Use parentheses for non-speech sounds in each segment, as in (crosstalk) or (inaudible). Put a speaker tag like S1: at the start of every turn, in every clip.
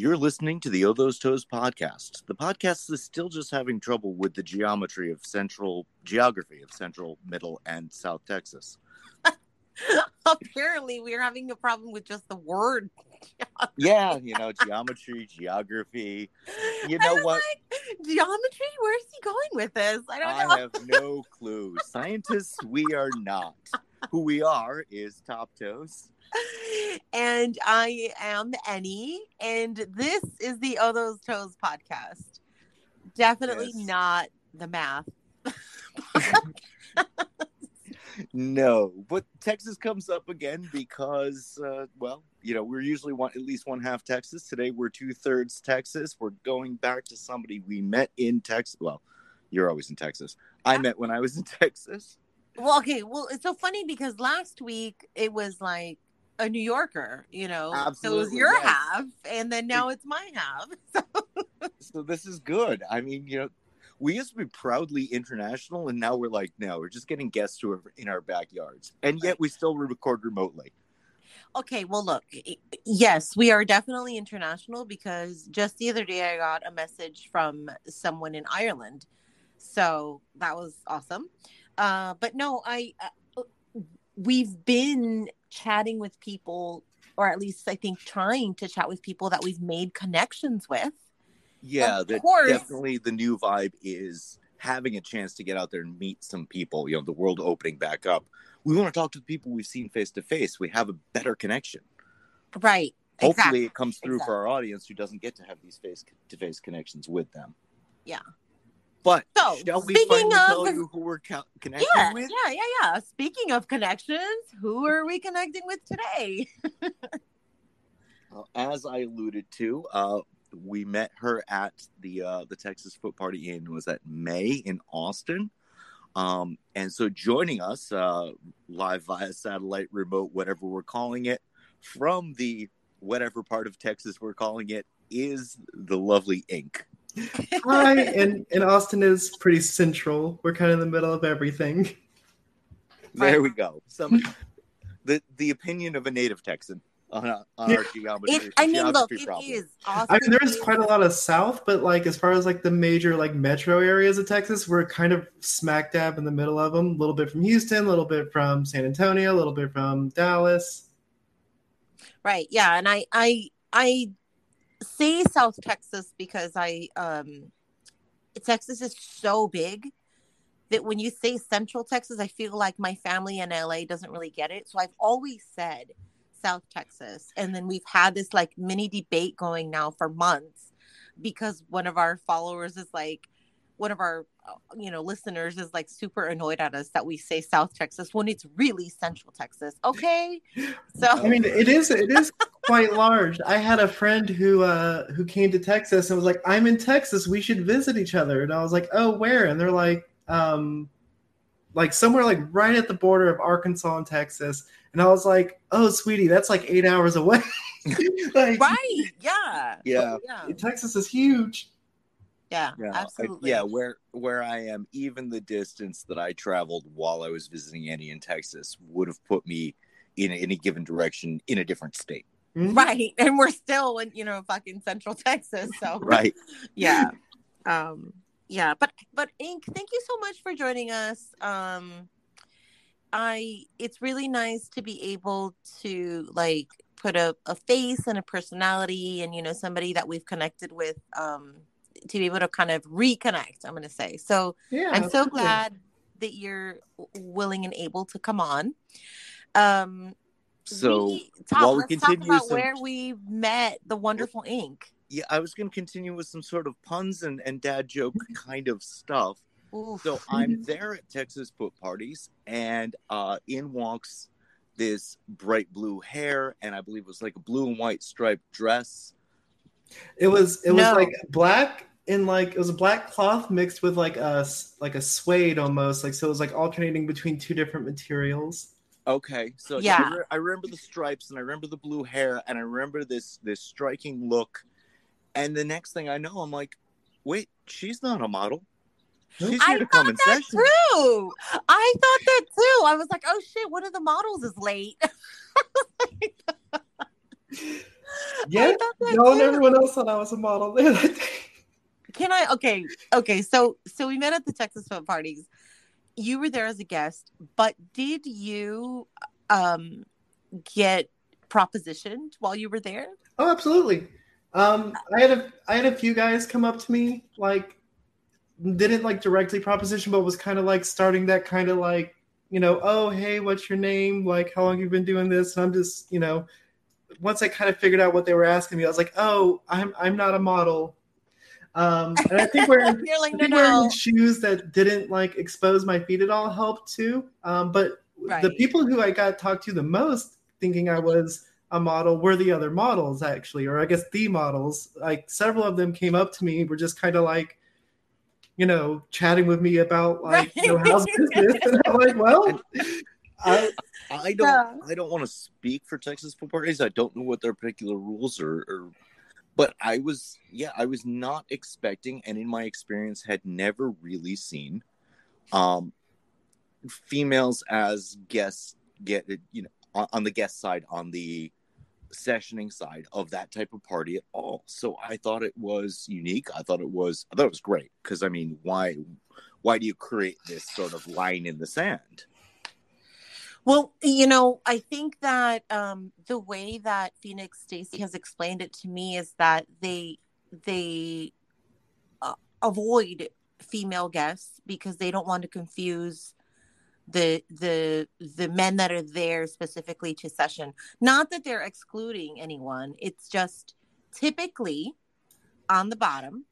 S1: You're listening to the Oh Those Toes podcast. The podcast is still just having trouble with the geometry of central geography of central, middle, and south Texas. (laughs)
S2: Apparently, we're having a problem with just the word.
S1: Yeah, you know, geometry, geography. You know what?
S2: like, geometry? Where's he going with this? I don't
S1: I
S2: know.
S1: have no clue. Scientists, we are not. Who we are is Top Toes. (laughs)
S2: and I am Annie, and this is the Oh Those Toes podcast. Definitely
S1: Yes.
S2: not the math. (laughs)
S1: No, but Texas comes up again because, uh, well, you know, we're usually one at least one half Texas. Today we're two thirds Texas. We're going back to somebody we met in Texas. Well, you're always in Texas. I met when I was in (laughs) Texas.
S2: Well, okay. Well, it's so funny because last week it was like a New Yorker, you know. so it was your
S1: yes.
S2: half, and then now it's my half. (laughs)
S1: So this is good. I mean, you know, we used to be proudly international, and now we're like, no, we're just getting guests who are in our backyards, and yet we still record remotely.
S2: Okay, well, look, yes, we are definitely international because just the other day I got a message from someone in Ireland. So that was awesome. Uh, but no, I, uh, we've been chatting with people, or at least I think trying to chat with people that we've made connections with.
S1: Yeah,
S2: Of
S1: that
S2: course.
S1: definitely the new vibe is having a chance to get out there and meet some people. You know, the world opening back up. We want to talk to the people we've seen face to face. We have a better connection.
S2: Right.
S1: Hopefully,
S2: exactly.
S1: it comes through
S2: Exactly.
S1: for our audience who doesn't get to have these face to face connections with them.
S2: Yeah.
S1: But
S2: So,
S1: shall we
S2: speaking
S1: finally
S2: of-
S1: tell you who we're co- connecting
S2: Yeah,
S1: with?
S2: yeah, yeah, yeah. Speaking of connections, who are we connecting with today?
S1: As I alluded to, uh, we met her at the uh, the Texas Foot Party in was that May in Austin, um, and so joining us uh, live via satellite, remote, whatever we're calling it, from the whatever part of Texas we're calling it is the lovely Ink.
S3: Hi, and, and Austin is pretty central. We're kind of in the middle of everything.
S1: There we go. Some the the opinion of a native Texan on, on our geometry.
S2: It, I mean, look,
S1: geography
S2: it
S1: problem.
S2: is
S3: I mean, there is
S2: is-
S3: quite a lot of south, but like as far as like the major like metro areas of Texas, we're kind of smack dab in the middle of them. A little bit from Houston, a little bit from San Antonio, a little bit from Dallas.
S2: right yeah and i i i say south texas because i um texas is so big that when you say central texas i feel like my family in la doesn't really get it. So i've always said south texas. And then we've had this like mini debate going now for months because one of our followers is like one of our uh, you know listeners is like super annoyed at us that we say south texas when it's really central texas okay so
S3: I mean, it is it is quite large. I had a friend who uh who came to Texas and was like, "I'm in Texas. We should visit each other." And I was like, "Oh, where?" And they're like, um, like somewhere like right at the border of Arkansas and Texas. And I was like, "Oh, sweetie, that's like eight hours away." (laughs) like,
S2: right yeah
S1: Yeah.
S2: yeah
S3: Texas is huge.
S2: Yeah,
S1: Yeah, I-
S2: absolutely
S1: yeah, where where I am, even the distance that I traveled while I was visiting Annie in Texas would have put me in any given direction in a different state.
S3: Mhm.
S2: right and we're still in you know fucking central (laughs) texas so (laughs)
S1: Right. (laughs)
S2: yeah um yeah but but ink thank you so much for joining us um i it's really nice to be able to like put a, a face and a personality and you know somebody that we've connected with um to be able to kind of reconnect i'm gonna say so
S3: Yeah,
S2: I'm so glad that you're willing and able to come on. Um,
S1: So
S2: we, Tom,
S1: while we
S2: let's talk
S1: continue
S2: about
S1: some-
S2: where we met the wonderful ink.
S1: yeah, I was going to continue with some sort of puns and, and dad joke kind of stuff.
S2: Oof.
S1: So I'm there at Texas foot parties, and uh, in walks this bright blue hair, and I believe it was like a blue and white striped dress.
S3: It was it was
S2: No.
S3: like black in like it was a black cloth mixed with like a like a suede almost like so it was like alternating between two different materials.
S1: Okay, so
S2: Yeah.
S1: I, re- I remember the stripes and I remember the blue hair and I remember this this striking look. And the next thing I know, I'm like, wait, she's not a model. She's
S2: I
S1: here to come in
S2: that
S1: session.
S2: too. I thought that too. I was like, oh shit, one of the models is late. (laughs)
S3: Yeah, y'all and everyone else thought I was a model. (laughs)
S2: Can I? Okay, okay. So, so we met at the Texas Foot Parties. You were there as a guest, but did you um get propositioned while you were there?
S3: Oh, absolutely. Um, I had a I had a few guys come up to me like didn't like directly proposition, but was kind of like starting that kind of like you know, oh hey, what's your name? Like, how long you been doing this? And I'm just you know, once I kind of figured out what they were asking me, I was like, oh, I'm I'm not a model. Um, and I think wearing, (laughs) like, I think no, wearing no. shoes that didn't like expose my feet at all helped too. Um, but right. the people who I got talked to the most, thinking I was a model, were the other models actually, or I guess the models. Like several of them came up to me, were just kind of like, you know, chatting with me about (laughs) like, right. you know, how's business? And I'm like, well,
S1: I I don't yeah. I don't want to speak for Texas foot parties. I don't know what their particular rules are, or, but I was yeah I was not expecting, and in my experience had never really seen, um, females as guests get you know on, on the guest side on the sessioning side of that type of party at all. So I thought it was unique. I thought it was I thought it was great because I mean why why do you create this sort of line in the sand?
S2: Well, you know, I think that um, the way that Phoenix Stacy has explained it to me is that they they uh, avoid female guests because they don't want to confuse the the the men that are there specifically to session. Not that they're excluding anyone. It's just typically on the bottom,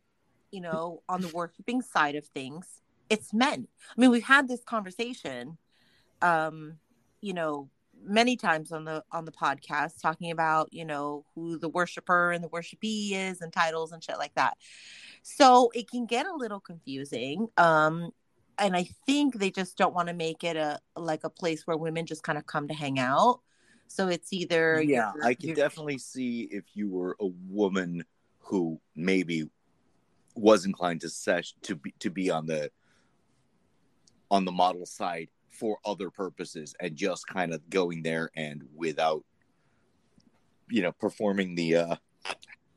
S2: you know, on the worshiping side of things, it's men. I mean, we've had this conversation um you know many times on the on the podcast talking about you know who the worshiper and the worshipee is and titles and shit like that. So it can get a little confusing um and i think they just don't want to make it a like a place where women just kind of come to hang out. So it's either
S1: yeah i can definitely see if you were a woman who maybe was inclined to sesh to be to be on the on the model side for other purposes and just kind of going there and without you know performing the uh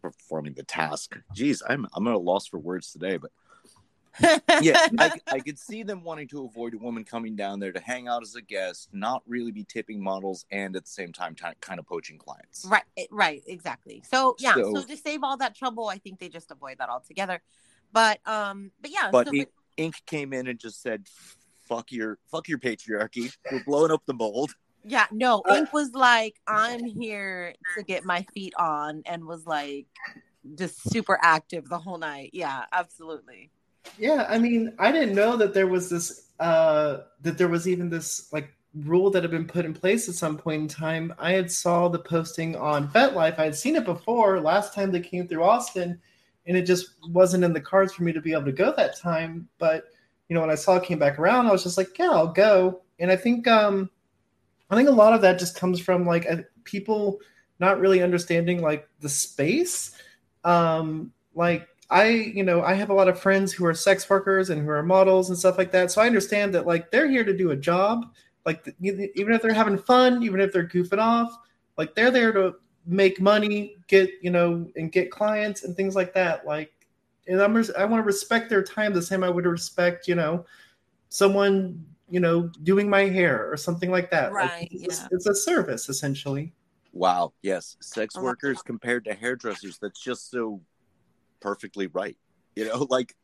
S1: performing the task. Jeez i'm i'm at a loss for words today but (laughs) yeah I, I could see them wanting to avoid a woman coming down there to hang out as a guest not really be tipping models and at the same time t- kind of poaching clients.
S2: Right eh, right exactly. So yeah so, so to save all that trouble i think they just avoid that altogether. But um but yeah
S1: but
S2: so,
S1: Ink, Ink came in and just said fuck your fuck your patriarchy. We're blowing up the mold.
S2: Yeah, no, uh, Ink was like, I'm here to get my feet on and was like just super active the whole night. Yeah, absolutely.
S3: Yeah, I mean, I didn't know that there was this uh that there was even this like rule that had been put in place at some point in time. I had saw the posting on FetLife. I had seen it before last time they came through Austin, and it just wasn't in the cards for me to be able to go that time. But you know, when I saw it came back around, I was just like, yeah, I'll go. And I think, um, I think a lot of that just comes from like a, people not really understanding like the space. Um, like I, you know, I have a lot of friends who are sex workers and who are models and stuff like that. So I understand that like they're here to do a job. Like even if they're having fun, even if they're goofing off, like they're there to make money, get you know, and get clients and things like that. Like and I'm I want to respect their time the same I would respect, you know, someone you know doing my hair or something like that.
S2: Right.
S3: Like,
S2: it's,
S3: yeah. a, it's a service essentially.
S1: Wow. Yes, sex workers compared to hairdressers. That's just so perfectly right. You know, (laughs) like.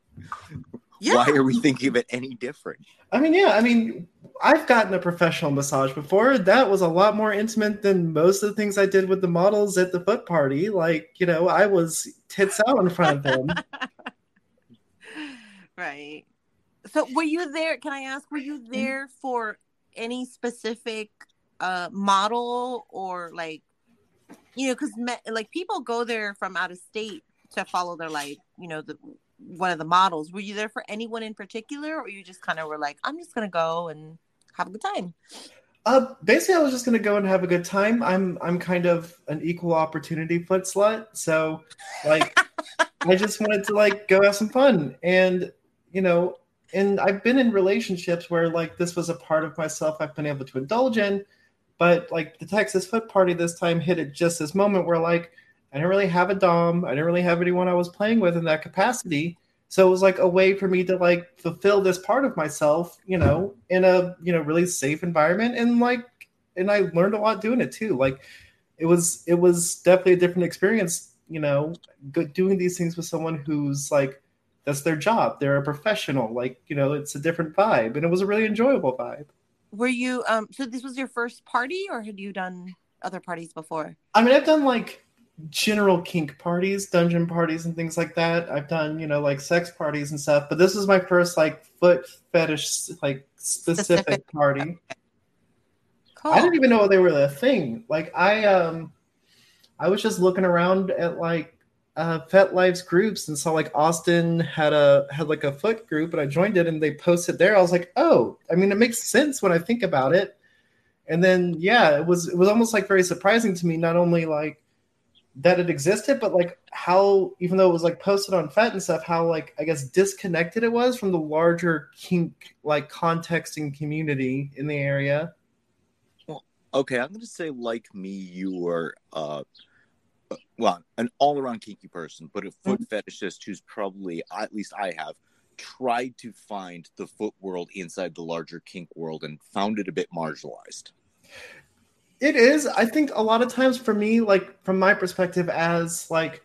S1: Yeah. Why are we thinking of it any different?
S3: I mean, yeah, I mean, I've gotten a professional massage before. That was a lot more intimate than most of the things I did with the models at the foot party. Like, you know, I was tits out in front of them. (laughs)
S2: right. So were you there? Can I ask, were you there for any specific uh model or like you know, because like people go there from out of state to follow their like, you know, the one of the models. Were you there for anyone in particular, or you just kind of were like, I'm just gonna go and have a good time?
S3: Uh, basically, I was just gonna go and have a good time. I'm I'm kind of an equal opportunity foot slut, so like I just wanted to like go have some fun, and you know, and I've been in relationships where like this was a part of myself I've been able to indulge in, but like the Texas Foot Party this time hit at just this moment where like I didn't really have a dom. I didn't really have anyone I was playing with in that capacity. So it was like a way for me to like fulfill this part of myself, you know, in a you know really safe environment, and like, and I learned a lot doing it too. Like, it was it was definitely a different experience, you know, doing these things with someone who's like that's their job. They're a professional. Like, you know, it's a different vibe, and it was a really enjoyable vibe.
S2: Were you um? So this was your first party, or had you done other parties before?
S3: I mean, I've done like general kink parties, dungeon parties, and things like that. I've done, you know, like sex parties and stuff, but this was my first like foot fetish, like specific, specific. party. Cool. I didn't even know they were the thing. Like I, um, I was just looking around at like uh, FetLife's groups and saw like Austin had a had like a foot group, and I joined it, and they posted there. I was like, oh, I mean, it makes sense when I think about it. And then yeah, it was it was almost like very surprising to me, not only like that it existed, but like how even though it was like posted on FET and stuff, how like I guess disconnected it was from the larger kink like context and community in the area.
S1: Well, okay, I'm gonna say like me, you are uh well, an all around kinky person, but a foot mm-hmm. fetishist who's probably at least I have tried to find the foot world inside the larger kink world and found it a bit marginalized.
S3: It is. I think a lot of times for me, like from my perspective as like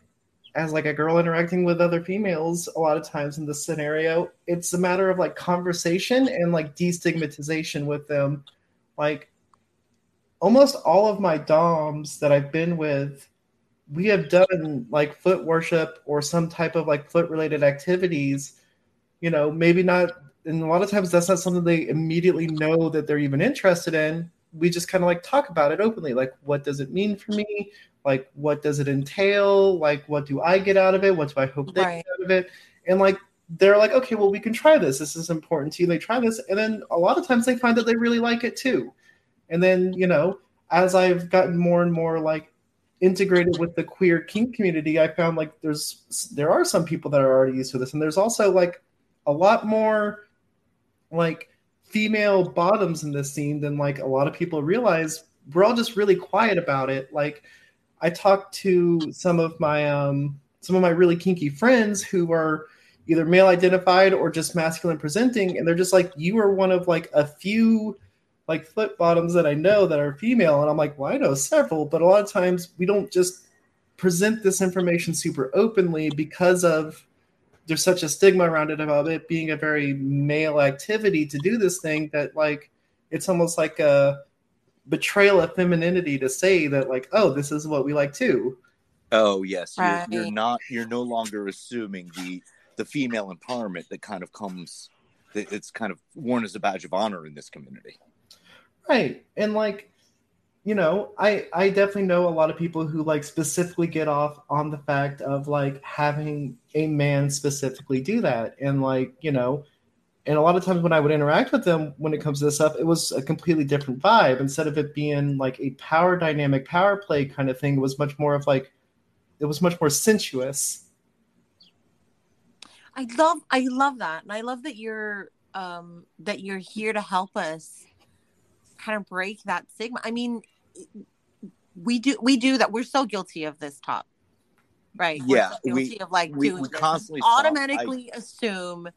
S3: as like a girl interacting with other females, a lot of times in this scenario, it's a matter of like conversation and like destigmatization with them. Like almost all of my DOMs that I've been with, we have done like foot worship or some type of like foot related activities. You know, maybe not and a lot of times that's not something they immediately know that they're even interested in we just kind of like talk about it openly like what does it mean for me? Like what does it entail? Like what do i get out of it? What do i hope they right. get out of it? And like they're like okay well we can try this. This is important to you. They try this and then a lot of times they find that they really like it too. And then you know as i've gotten more and more like integrated with the queer kink community i found like there's there are some people that are already used to this and there's also like a lot more like female bottoms in this scene than like a lot of people realize. We're all just really quiet about it. Like I talked to some of my um some of my really kinky friends who are either male identified or just masculine presenting and they're just like you are one of like a few like foot bottoms that I know that are female and I'm like well I know several but a lot of times we don't just present this information super openly because of there's such a stigma around it about it being a very male activity to do this thing that like it's almost like a betrayal of femininity to say that like oh this is what we like too.
S1: Oh yes right. you're, you're, not you're no longer assuming the the female empowerment that kind of comes it's kind of worn as a badge of honor in this community.
S3: Right. And like you know, I I definitely know a lot of people who like specifically get off on the fact of like having a man specifically do that, and like you know, and a lot of times when I would interact with them when it comes to this stuff, it was a completely different vibe. Instead of it being like a power dynamic, power play kind of thing, it was much more of like it was much more sensuous.
S2: I love I love that, and I love that you're um that you're here to help us kind of break that stigma. I mean, we do we do that. We're so guilty of this talk, right?
S1: Yeah,
S2: so guilty
S1: we,
S2: of like
S1: we,
S2: doing
S1: we constantly
S2: automatically I... assume.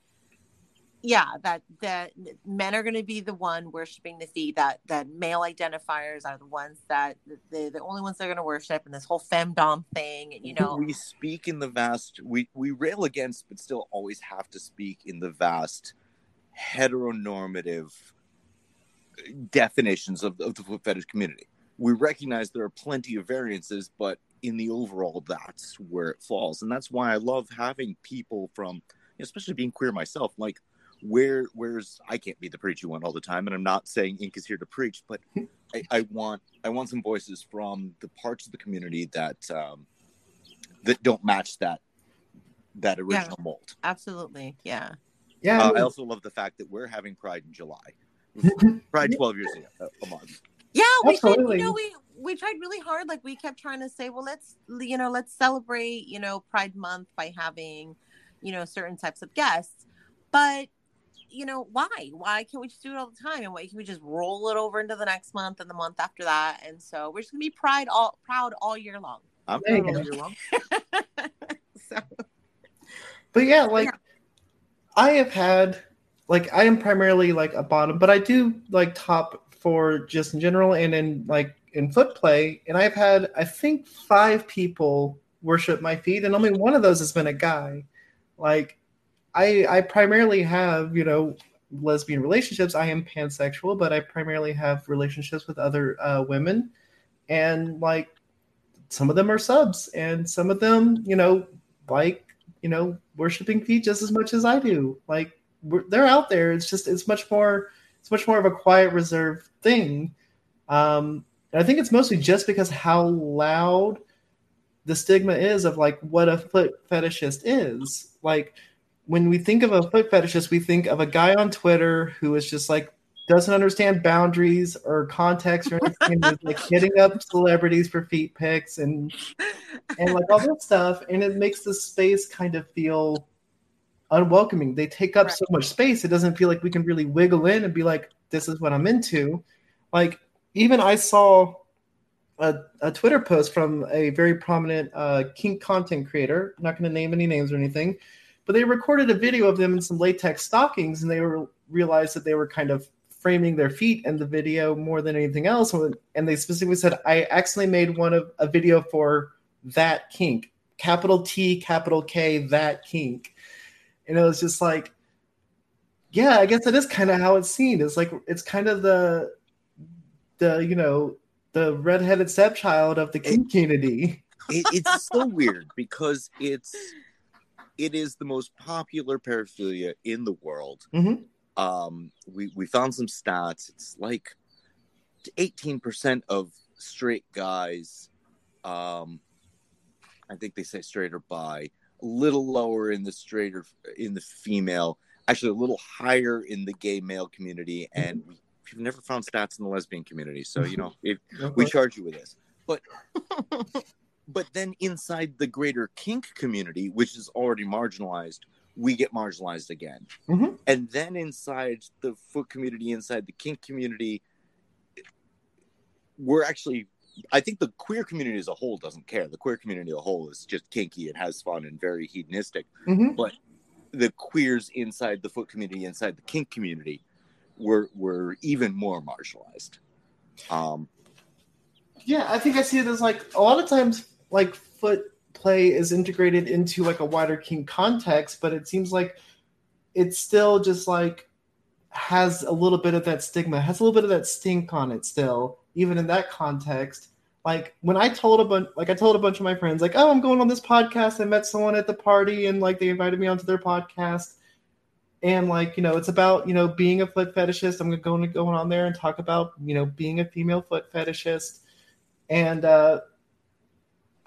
S2: Yeah, that that men are going to be the one worshiping the feet. That that male identifiers are the ones that the the only ones they're going to worship, and this whole femdom thing. And you know,
S1: we speak in the vast. We we rail against, but still always have to speak in the vast heteronormative uh, definitions of, of the foot fetish community we recognize there are plenty of variances, but in the overall, that's where it falls. And that's why I love having people from, especially being queer myself, like where where's I can't be the preachy one all the time, and I'm not saying Ink is here to preach, but (laughs) I, I want I want some voices from the parts of the community that um, that don't match that that original
S2: yeah,
S1: mold.
S2: Absolutely, yeah.
S3: Yeah.
S1: Uh, I also love the fact that we're having Pride in July. (laughs) Pride 12 years ago, a month.
S2: Yeah, we tried, you know, we we tried really hard. Like we kept trying to say, well, let's you know, let's celebrate, you know, Pride Month by having, you know, certain types of guests. But you know, why? Why can't we just do it all the time? And why can we just roll it over into the next month and the month after that? And so we're just gonna be pride all proud all year long.
S1: I'm
S3: There you
S1: not
S3: go.
S1: all year long. (laughs) (laughs)
S2: so,
S3: But yeah, like I have had like I am primarily like a bottom, but I do like top for just in general and in like in foot play, and I've had I think five people worship my feet, and only one of those has been a guy. Like I I primarily have, you know, lesbian relationships. I am pansexual, but I primarily have relationships with other uh, women, and like some of them are subs, and some of them, you know, like you know worshiping feet just as much as I do. Like they're out there. It's just it's much more it's much more of a quiet, reserved thing. Um, and I think it's mostly just because how loud the stigma is of like what a foot fetishist is. Like when we think of a foot fetishist, we think of a guy on Twitter who is just like doesn't understand boundaries or context or anything, like (laughs) hitting up celebrities for feet pics and and like all that stuff, and it makes the space kind of feel unwelcoming. They take up
S2: Right.
S3: so much space, it doesn't feel like we can really wiggle in and be like, "This is what I'm into." Like even I saw a, a Twitter post from a very prominent uh, kink content creator. I'm not going to name any names or anything, but they recorded a video of them in some latex stockings, and they were realized that they were kind of framing their feet in the video more than anything else. And they specifically said, "I accidentally made one of a video for that kink, capital T, capital K, that kink," and it was just like, yeah, I guess it is kind of how it's seen. It's like it's kind of the the you know the redheaded stepchild of the community.
S1: it, it's so weird because it's it is the most popular paraphilia in the world.
S3: Mhm.
S1: Um, we we found some stats. It's like eighteen percent of straight guys. Um, I think they say straight or bi. Little lower in the straight or in the female. Actually, a little higher in the gay male community, and we- we've never found stats in the lesbian community. So you know, if (laughs) we charge you with this. But (laughs) but then inside the greater kink community, which is already marginalized, we get marginalized again.
S3: Mhm.
S1: And then inside the foot community, inside the kink community, we're actually I think the queer community as a whole doesn't care. The queer community as a whole is just kinky and has fun and very hedonistic.
S3: Mhm.
S1: But the queers inside the foot community, inside the kink community, were were even more marginalized. Um,
S3: Yeah, I think I see it as like a lot of times like foot play is integrated into like a wider kink context, but it seems like it's still just like has a little bit of that stigma, has a little bit of that stink on it still, even in that context. Like when I told a bunch, like I told a bunch of my friends, like, oh, I'm going on this podcast. I met someone at the party, and like they invited me onto their podcast, and like you know, it's about you know being a foot fetishist. I'm going to go on there and talk about you know being a female foot fetishist, and uh,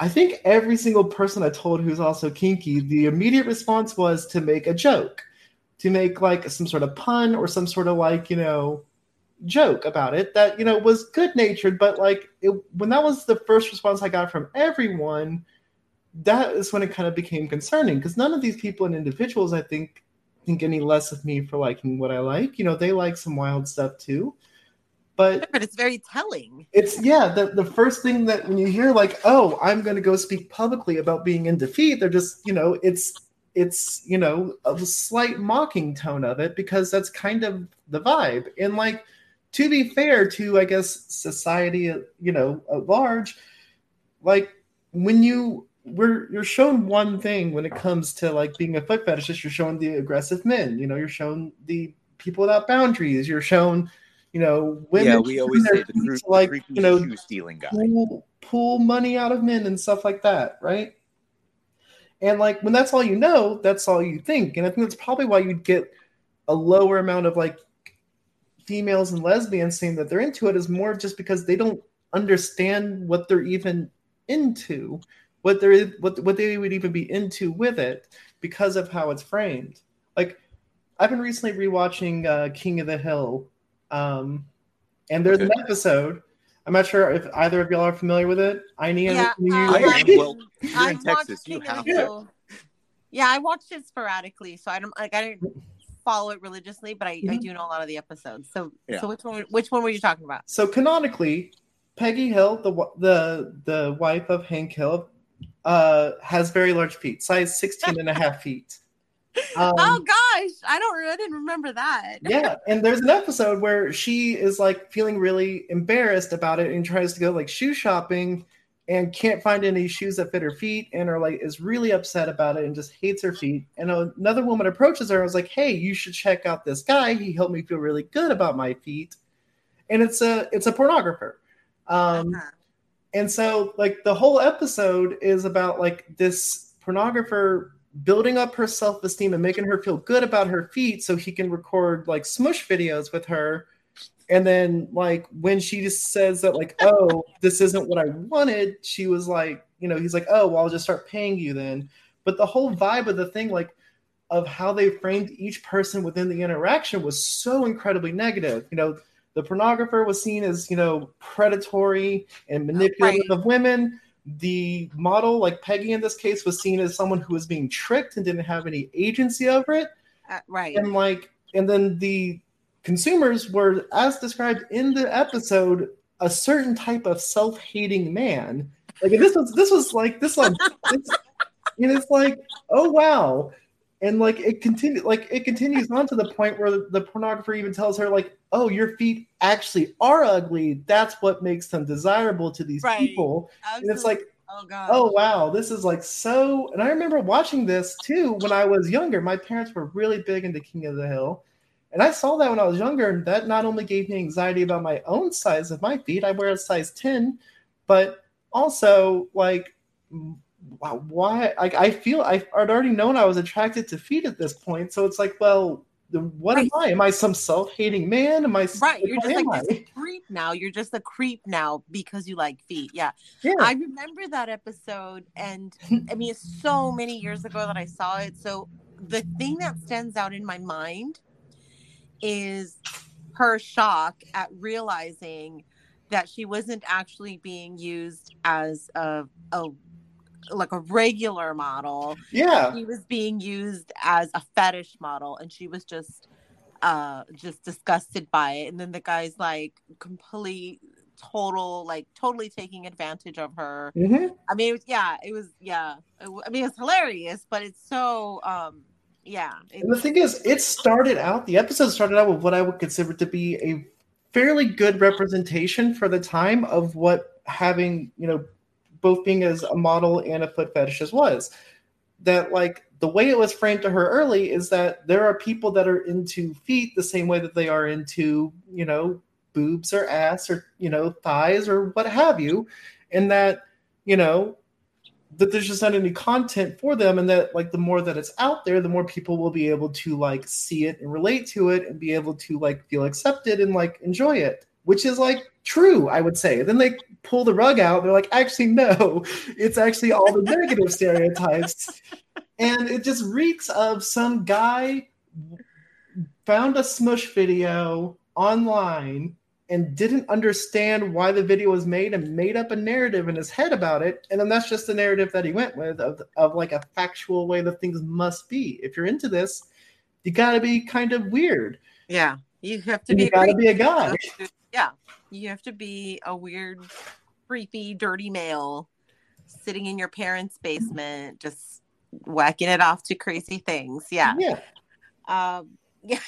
S3: I think every single person I told who's also kinky, the immediate response was to make a joke, to make like some sort of pun or some sort of like, you know, joke about it that, you know, was good natured. But like it, when that was the first response I got from everyone, that is when it kind of became concerning because none of these people and individuals, I think, think any less of me for liking what I like. You know, they like some wild stuff too. But
S2: but it's very telling.
S3: it's yeah the, the first thing that when you hear like oh i'm going to go speak publicly about being in defeat they're just you know it's it's you know a slight mocking tone of it because that's kind of the vibe and like to be fair to i guess society you know at large like when you we're you're shown one thing when it comes to like being a foot fetishist you're shown the aggressive men you know you're shown the people without boundaries you're shown you know women
S1: yeah, we always say the,
S3: to, like
S1: creepy
S3: you know
S1: stealing guy.
S3: pull, pull money out of men and stuff like that, right? And like when that's all you know, that's all you think. And I think that's probably why you'd get a lower amount of like females and lesbians saying that they're into it is more just because they don't understand what they're even into, what they're what what they would even be into with it because of how it's framed. Like I've been recently rewatching uh, King of the Hill, um, and there's an episode. I'm not sure if either of y'all are familiar with it. I need
S2: Yeah,
S3: you.
S2: um,
S1: I am. Well, you're in Texas. You have
S2: the
S1: to.
S2: Yeah, I watched it sporadically, so I don't like I didn't follow it religiously, but I, I
S3: Mhm.
S2: do know a lot of the episodes. So
S1: Yeah.
S2: so which one which one were you talking about?
S3: So canonically, Peggy Hill, the the the wife of Hank Hill, uh, has very large feet, size 16 and a half (laughs) feet.
S2: Um, oh gosh, I don't I didn't remember that. (laughs)
S3: yeah, and there's an episode where she is like feeling really embarrassed about it and tries to go like shoe shopping and can't find any shoes that fit her feet and are like is really upset about it and just hates her feet. And another woman approaches her and was like, "Hey, you should check out this guy. He helped me feel really good about my feet." And it's a it's a pornographer. Um, uh-huh. And so like the whole episode is about like this pornographer building up her self-esteem and making her feel good about her feet so he can record like smush videos with her and then like when she just says that like oh this isn't what i wanted she was like you know he's like oh well i'll just start paying you then. But the whole vibe of the thing like of how they framed each person within the interaction was so incredibly negative. You know the pornographer was seen as you know predatory and manipulative right. of women. The model like peggy in this case was seen as someone who was being tricked and didn't have any agency over it.
S2: Uh, right.
S3: And like and then the consumers were as described in the episode a certain type of self-hating man. Like this was this was like this one and it's like oh wow. And like it continues like it continues on to the point where the pornographer even tells her like oh your feet actually are ugly. That's what makes them desirable to these right. people. Absolutely. and it's like oh god. oh wow. This is like so and i remember watching this too when i was younger. My parents were really big into king of the hill and i saw that when i was younger and that not only gave me anxiety about my own size of my feet i wear a size 10 but also like why I, I feel I, would already known I was attracted to feet at this point. So it's like, well, what right. am I? Am I some self-hating man? Am I
S2: right? You're just like a creep now. You're just a creep now because you like feet. Yeah. yeah. I remember that episode, and I mean, it's so many years ago that I saw it. So the thing that stands out in my mind is her shock at realizing that she wasn't actually being used as a, a like a regular model.
S3: Yeah.
S2: She was being used as a fetish model and she was just uh just disgusted by it. And then the guy's like complete total like totally taking advantage of her. Mm-hmm. I mean, yeah, it was yeah. It, I mean, it's hilarious, but it's so um yeah.
S3: And the thing is, it started out. The episode started out with what I would consider to be a fairly good representation for the time of what having you know both being as a model and a foot fetishist was. That like the way it was framed to her early is that there are people that are into feet the same way that they are into, you know, boobs or ass or, you know, thighs or what have you. And that, you know, that there's just not any content for them and that like the more that it's out there the more people will be able to like see it and relate to it and be able to like feel accepted and like enjoy it which is like true, I would say. Then they pull the rug out. They're like, actually, no, (laughs) it's actually all the negative stereotypes. And it just reeks of some guy found a smush video online and didn't understand why the video was made and made up a narrative in his head about it. And then that's just the narrative that he went with of, of like a factual way that things must be. If you're into this, you got to be kind of weird.
S2: Yeah. You have to and be.
S3: You got to be a guy. (laughs)
S2: Yeah, you have to be a weird, creepy, dirty male sitting in your parents' basement, just whacking it off to crazy things. Yeah.
S3: Yeah.
S2: Um, (laughs) yeah.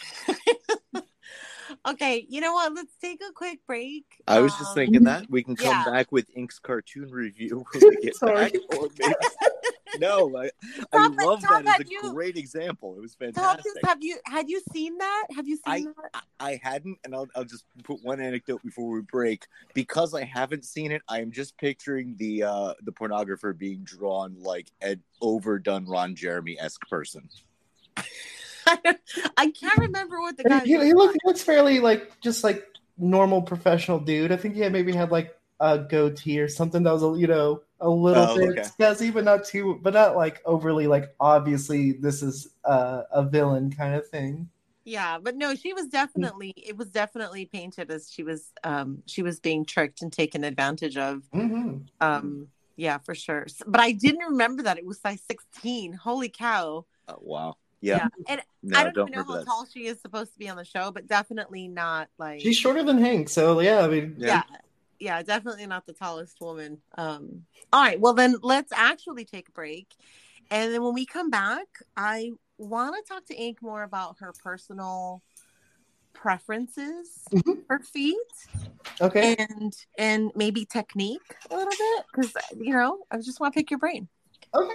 S2: Okay, you know what? Let's take a quick break.
S1: I was just um, thinking that we can come yeah. back with Ink's cartoon review (laughs) when we get back, or maybe (laughs) no, I, I love that as a you, great example. It was fantastic.
S2: have you had you seen that? Have you
S1: seen
S2: I,
S1: that? I hadn't, and I'll, I'll just put one anecdote before we break. Because I haven't seen it, I am just picturing the uh the pornographer being drawn like an overdone Ron Jeremy esque person. (laughs)
S2: I can't remember what the guy.
S3: He, he, looked, he looks fairly like just like normal professional dude. I think he had maybe had like a goatee or something that was a you know a little oh, bit okay. scuzzy, but not too, but not like overly like obviously this is uh, a villain kind of thing.
S2: Yeah, but no, she was definitely it was definitely painted as she was um she was being tricked and taken advantage of. Mm-hmm. Um yeah, for sure. But I didn't remember that it was size 16. Holy cow.
S1: Oh, wow. Yeah. yeah.
S2: And no, I don't, don't even know how that. tall she is supposed to be on the show, but definitely not like
S3: she's shorter than Hank. So yeah, I mean,
S2: yeah. yeah. yeah, definitely not the tallest woman. Um, all right, well then let's actually take a break, and then when we come back, I want to talk to Ink more about her personal preferences
S3: Mhm.
S2: for feet
S3: Okay.
S2: and and maybe technique a little bit because you know I just want to pick your brain.
S3: Okay.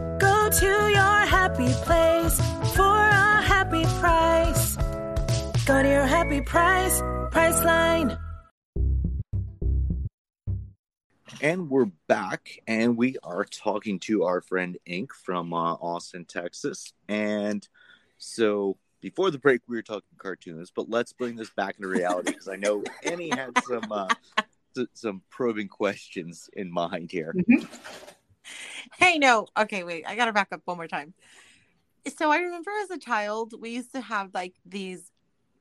S4: Go to your happy place for a happy price. Go to your happy price, Priceline.
S1: And we're back, and we are talking to our friend Ink from uh, Austin, Texas. And so before the break, we were talking cartoons, but let's bring this back into reality because I know (laughs) Annie had some uh, s- some probing questions in mind here.
S2: Hey, no, okay, wait, I gotta back up one more time. So I remember as a child, we used to have like these,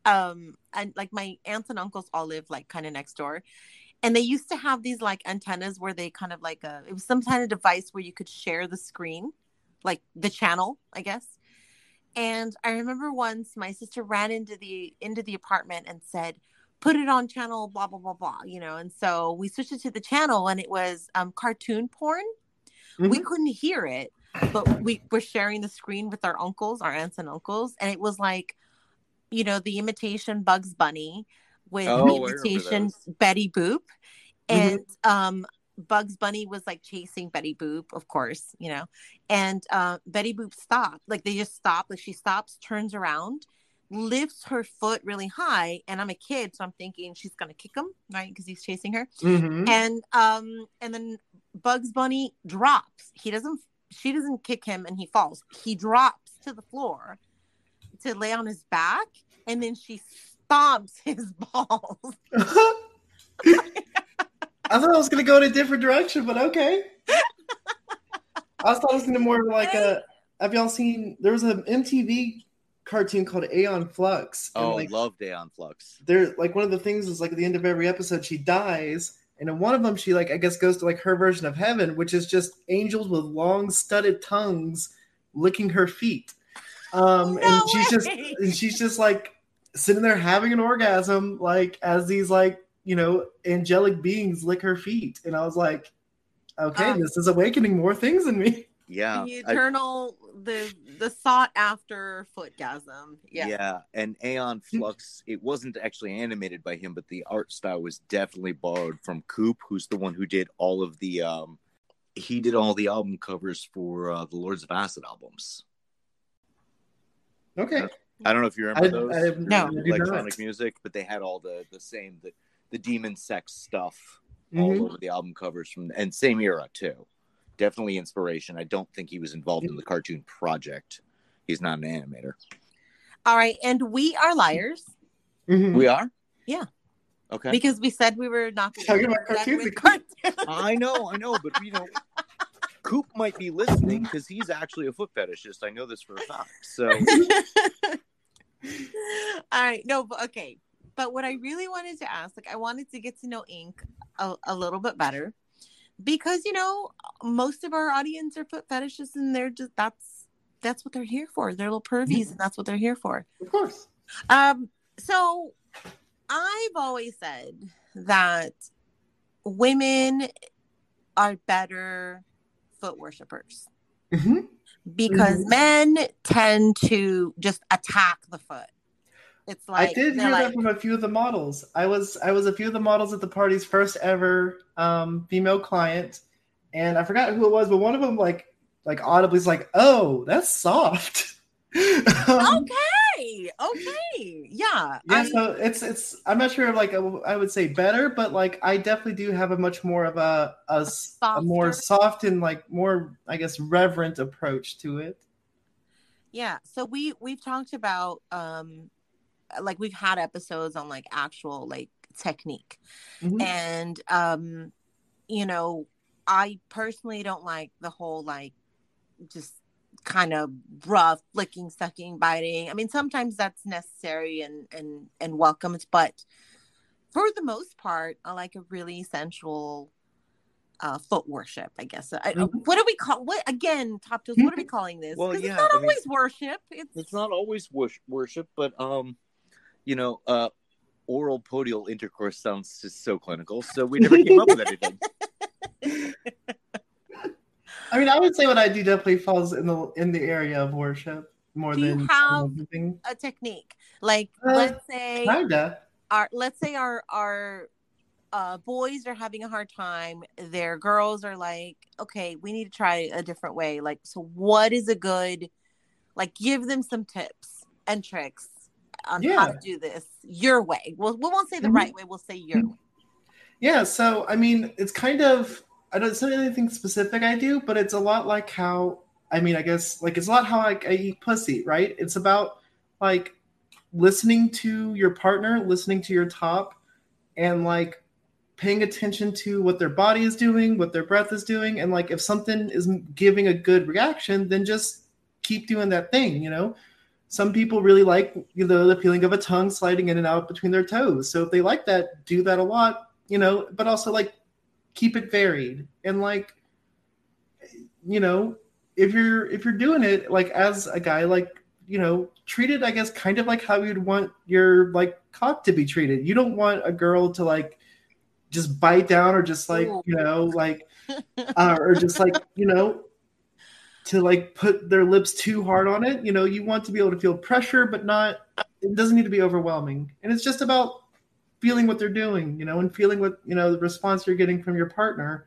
S2: um, and like my aunts and uncles all live like kind of next door, and they used to have these like antennas where they kind of like a it was some kind of device where you could share the screen, like the channel, I guess. And I remember once my sister ran into the into the apartment and said, "Put it on channel blah blah blah blah," you know. And so we switched it to the channel, and it was um cartoon porn we
S3: Mhm.
S2: couldn't hear it but we were sharing the screen with our uncles our aunts and uncles and it was like you know the imitation bugs bunny with
S1: Oh,
S2: the imitation betty boop
S3: Mhm.
S2: and um bugs bunny was like chasing betty boop of course you know and uh betty boop stopped like they just stop like she stops turns around lifts her foot really high and i'm a kid so i'm thinking she's gonna kick him right because he's chasing her
S3: Mhm.
S2: and um and then bugs bunny drops he doesn't she doesn't kick him and he falls he drops to the floor to lay on his back and then she stomps (laughs) his balls (laughs)
S3: I thought I was gonna go in a different direction, but okay. (laughs) I thought it was gonna more like a. Have y'all seen? There was an MTV cartoon called Aeon Flux. and,
S1: Oh,
S3: like,
S1: love Aeon Flux.
S3: there like one of the things is like at the end of every episode she dies and in one of them she like i guess goes to like her version of heaven which is just angels with long studded tongues licking her feet um
S2: No
S3: and she's just (laughs) and she's just like sitting there having an orgasm like as these like you know angelic beings lick her feet and i was like okay
S2: Um,
S3: this is awakening more things in me
S1: Yeah.
S2: the
S1: I-
S2: eternal the the sought after footgasm yeah,
S1: Yeah, and Aeon Flux, it wasn't actually animated by him, but the art style was definitely borrowed from Coop, who's the one who did all of the um he did all the album covers for uh, the Lords of Acid albums.
S3: okay
S1: I don't know if you remember
S3: I-
S1: those.
S3: I have-
S2: No.
S1: Electronic music, but they had all the the same the the demon sex stuff
S3: Mhm.
S1: all over the album covers from and same era too. Definitely inspiration. I don't think he was involved in the cartoon project. He's not an animator.
S2: all right and we are liars
S3: Mhm.
S1: We are?
S2: Yeah.
S1: Okay.
S2: because we said we were not going
S3: Talking about cartoons (laughs)
S2: cartoons.
S1: I know, I know, but you know, Coop might be listening because he's actually a foot fetishist. I know this for a fact. So (laughs)
S2: All right, no, but okay. But what I really wanted to ask, like, I wanted to get to know Ink a, a little bit better because you know most of our audience are foot fetishists, and they're just that's that's what they're here for. They're little pervies, and that's what they're here for.
S3: of course
S2: Um, so I've always said that women are better foot worshippers
S3: Mhm.
S2: because
S3: Mhm.
S2: men tend to just attack the foot. It's like
S3: I did hear
S2: like,
S3: that from a few of the models. I was I was a few of the models at the party's first ever um, female client, and I forgot who it was, but one of them like like audibly is like, "Oh, that's soft." (laughs) um,
S2: okay, okay, yeah.
S3: yeah,
S2: I-
S3: so it's it's I'm not sure like I would say better, but like I definitely do have a much more of a a more soft and like more I guess reverent approach to it.
S2: yeah. So we we've talked about um, like we've had episodes on like actual like technique,
S3: Mhm.
S2: and um, you know, I personally don't like the whole like just kind of rough flicking, sucking, biting. I mean, sometimes that's necessary and and and welcomed, but for the most part, I like a really sensual uh, foot worship. I guess. I. What do we call? What again, top toes? What are we calling this?
S1: Well, yeah,
S2: it's not
S1: I mean,
S2: always worship. It's,
S1: It's not always worship, but um, you know, uh, oral podial intercourse sounds just so clinical, so we never came up with anything. (laughs)
S3: I mean, I would say what I do definitely falls in the in the area of worship more
S2: Do you
S3: than
S2: have-
S3: anything.
S2: a technique. Like,
S3: Uh,
S2: let's say
S3: Kinda.
S2: our let's say our our uh, boys are having a hard time. Their girls are like, okay, we need to try a different way. Like, so what is a good like? Give them some tips and tricks on how to do this your way. Well, we won't say the
S3: Mhm.
S2: right way. We'll say your way.
S3: Yeah, so I mean, it's kind of I don't it's not anything specific I do, but it's a lot like how I mean, I guess like it's a lot how I, I eat pussy, right? It's about like listening to your partner, listening to your top, and like paying attention to what their body is doing, what their breath is doing, and like if something is giving a good reaction, then just keep doing that thing, you know. Some people really like you know the feeling of a tongue sliding in and out between their toes. So if they like that, do that a lot you know, but also like keep it varied and like you know, if you're if you're doing it like as a guy like you know, treat it I guess kind of like how you'd want your like cock to be treated. You don't want a girl to like just bite down or just like, you know, like uh, or just like, you know, to like put their lips too hard on it. You know, you want to be able to feel pressure, but not it doesn't need to be overwhelming. And it's just about feeling what they're doing, you know, and feeling what you know the response you're getting from your partner.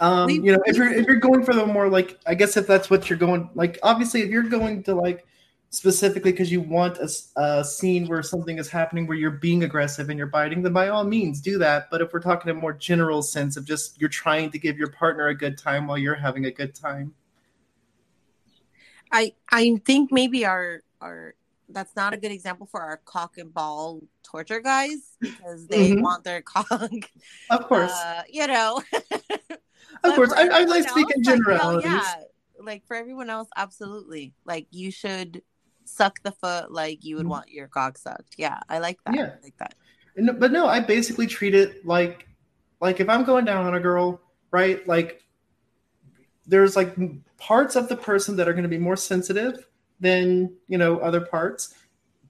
S3: Um, you know, if you're if you're going for the more like, I guess if that's what you're going like, obviously, if you're going to like specifically because you want a, a, scene where something is happening where you're being aggressive and you're biting, then by all means do that. But if we're talking a more general sense of just you're trying to give your partner a good time while you're having a good time,
S2: I I think maybe our our that's not a good example for our cock and ball torture guys because they
S3: Mhm.
S2: want their (laughs) cock.
S3: of course,
S2: Uh, you know. (laughs)
S3: of course, I, I like speak in
S2: else, like,
S3: generalities.
S2: yeah. Like for everyone else, absolutely. Like you should suck the foot like you would
S3: Mhm.
S2: want your cock sucked. Yeah, I like that.
S3: Yeah.
S2: I like that.
S3: No, but no, I basically treat it like like if I'm going down on a girl, right? Like there's like parts of the person that are going to be more sensitive than, you know, other parts,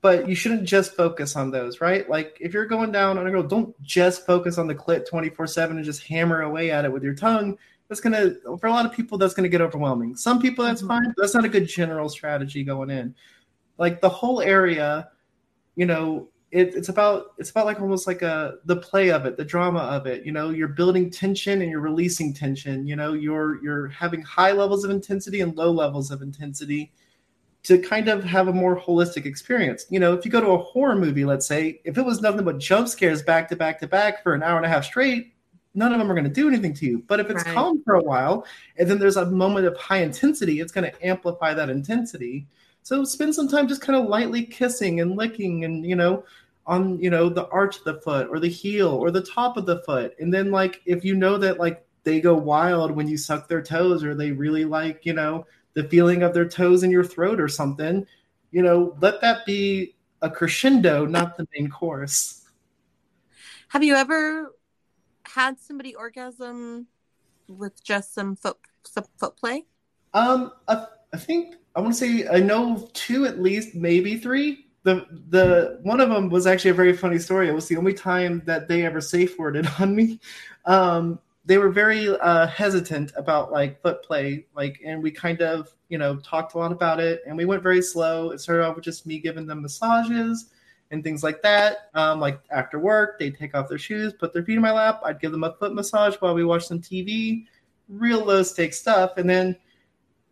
S3: but you shouldn't just focus on those, right? Like if you're going down on a girl, don't just focus on the clit 24/7 and just hammer away at it with your tongue. That's going to for a lot of people that's going to get overwhelming. Some people that's
S2: Mhm.
S3: fine, but that's not a good general strategy going in. Like the whole area, you know, it, it's about it's about like almost like a the play of it the drama of it you know? You're building tension and you're releasing tension you know? You're you're having high levels of intensity and low levels of intensity to kind of have a more holistic experience. You know if you go to a horror movie let's say if it was nothing but jump scares back to back to back for an hour and a half straight none of them are going to do anything to you. But if it's
S2: Right.
S3: calm for a while and then there's a moment of high intensity it's going to amplify that intensity so spend some time just kind of lightly kissing and licking and you know on you know the arch of the foot or the heel or the top of the foot and then like if you know that like they go wild when you suck their toes or they really like you know the feeling of their toes in your throat or something you know let that be a crescendo not the main course
S2: Have you ever had somebody orgasm with just some foot some foot play?
S3: um i, I think i want to say i know two at least maybe three. The the one of them was actually a very funny story. It was the only time that they ever safe worded (laughs) on me. Um they were very uh, hesitant about like foot play like and we kind of you know talked a lot about it and we went very slow. It started off with just me giving them massages and things like that. Um, like after work they'd take off their shoes put their feet in my lap. I'd give them a foot massage while we watched some tv real low stakes stuff and then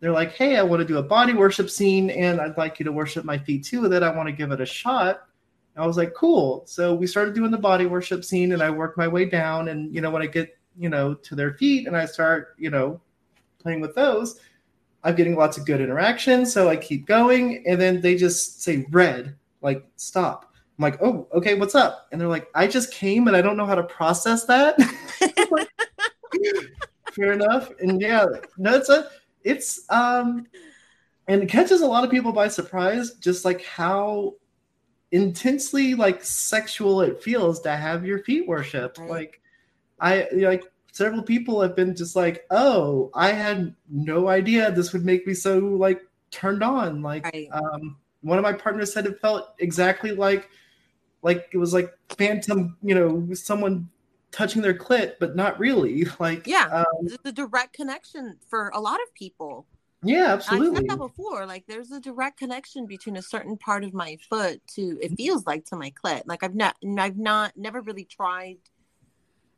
S3: they're like hey i want to do a body worship scene and i'd like you to worship my feet too with it i want to give it a shot I was like, cool. So we started doing the body worship scene, and I worked my way down. And you know, when I get you know to their feet, and I start you know playing with those, I'm getting lots of good interaction. So I keep going, and then they just say red, like stop. I'm like, oh, okay, what's up? And they're like, I just came, and I don't know how to process that. (laughs) Fair enough. And yeah, no, it's a it's um and it catches a lot of people by surprise, just like how intensely like sexual it feels to have your feet worshipped.
S2: Right.
S3: Like I like several people have been just like, oh, I had no idea this would make me so like turned on. Like
S2: Right.
S3: um one of my partners said it felt exactly like like it was like phantom, you know, someone touching their clit, but not really. (laughs) Like
S2: Yeah.
S3: um,
S2: a direct connection for a lot of people.
S3: yeah, absolutely.
S2: I've
S3: absolutely.
S2: said that before. Like, there's a direct connection between a certain part of my foot to it feels like to my clit. Like, I've not, I've not, never really tried.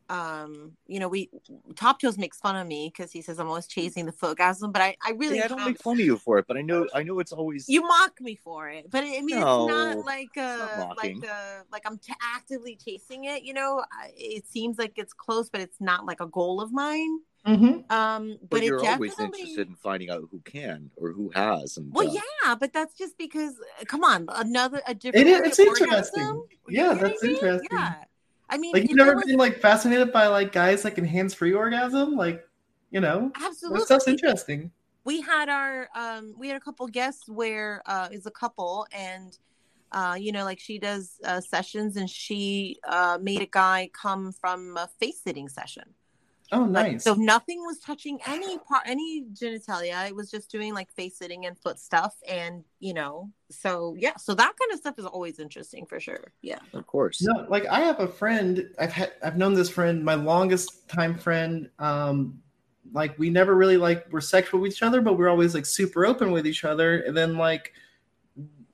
S2: Um, you know, we Top Toes makes fun of me because he says I'm always chasing the footgasm, but I, I really
S1: Yeah, I don't make fun of you for it, but I know I know it's always
S2: you mock me for it, but I mean,
S1: No,
S2: it's not like
S1: not
S2: uh like uh like I'm t- actively chasing it. You know, it seems like it's close, but it's not like a goal of mine.
S3: Mhm.
S2: Um, but,
S1: but, you're
S2: definitely.
S1: always interested in finding out who can or who has. And
S2: Well,
S1: uh,
S2: yeah, but that's just because. uh, Come on, another a different.
S3: It is- it's interesting. Yeah, that's interesting.
S2: Yeah, I mean,
S3: Like you've never
S2: was-
S3: been like fascinated by like guys like in hands-free orgasm, like you know,
S2: absolutely.
S3: stuff's interesting.
S2: we had our um we had a couple guests where uh is a couple and uh you know like she does uh sessions and she uh made a guy come from a face sitting session
S3: Oh,
S2: like
S3: nice.
S2: so nothing was touching any part any genitalia it was just doing like face sitting and foot stuff and you know so yeah so that kind of stuff is always interesting for sure yeah
S1: of course.
S3: No, like I have a friend. I've had I've known this friend, my longest time friend. Um, like we never really like were sexual with each other, but we're always like super open with each other. And then like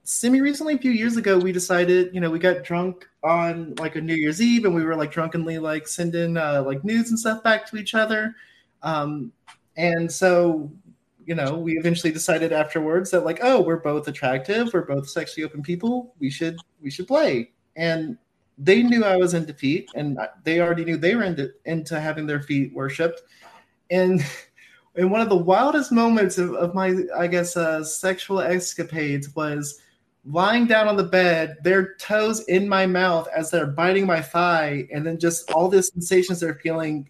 S3: semi recently, a few years ago, we decided, you know, we got drunk on like a New Year's Eve, and we were like drunkenly like sending uh, like news and stuff back to each other. Um, and so you know, we eventually decided afterwards that like, oh, we're both attractive, we're both sexually open people, we should we should play. And they knew I was into feet, and they already knew they were into into having their feet worshipped. And and one of the wildest moments of, of my, I guess, uh, sexual escapades was lying down on the bed, their toes in my mouth as they're biting my thigh, and then just all the sensations they're feeling,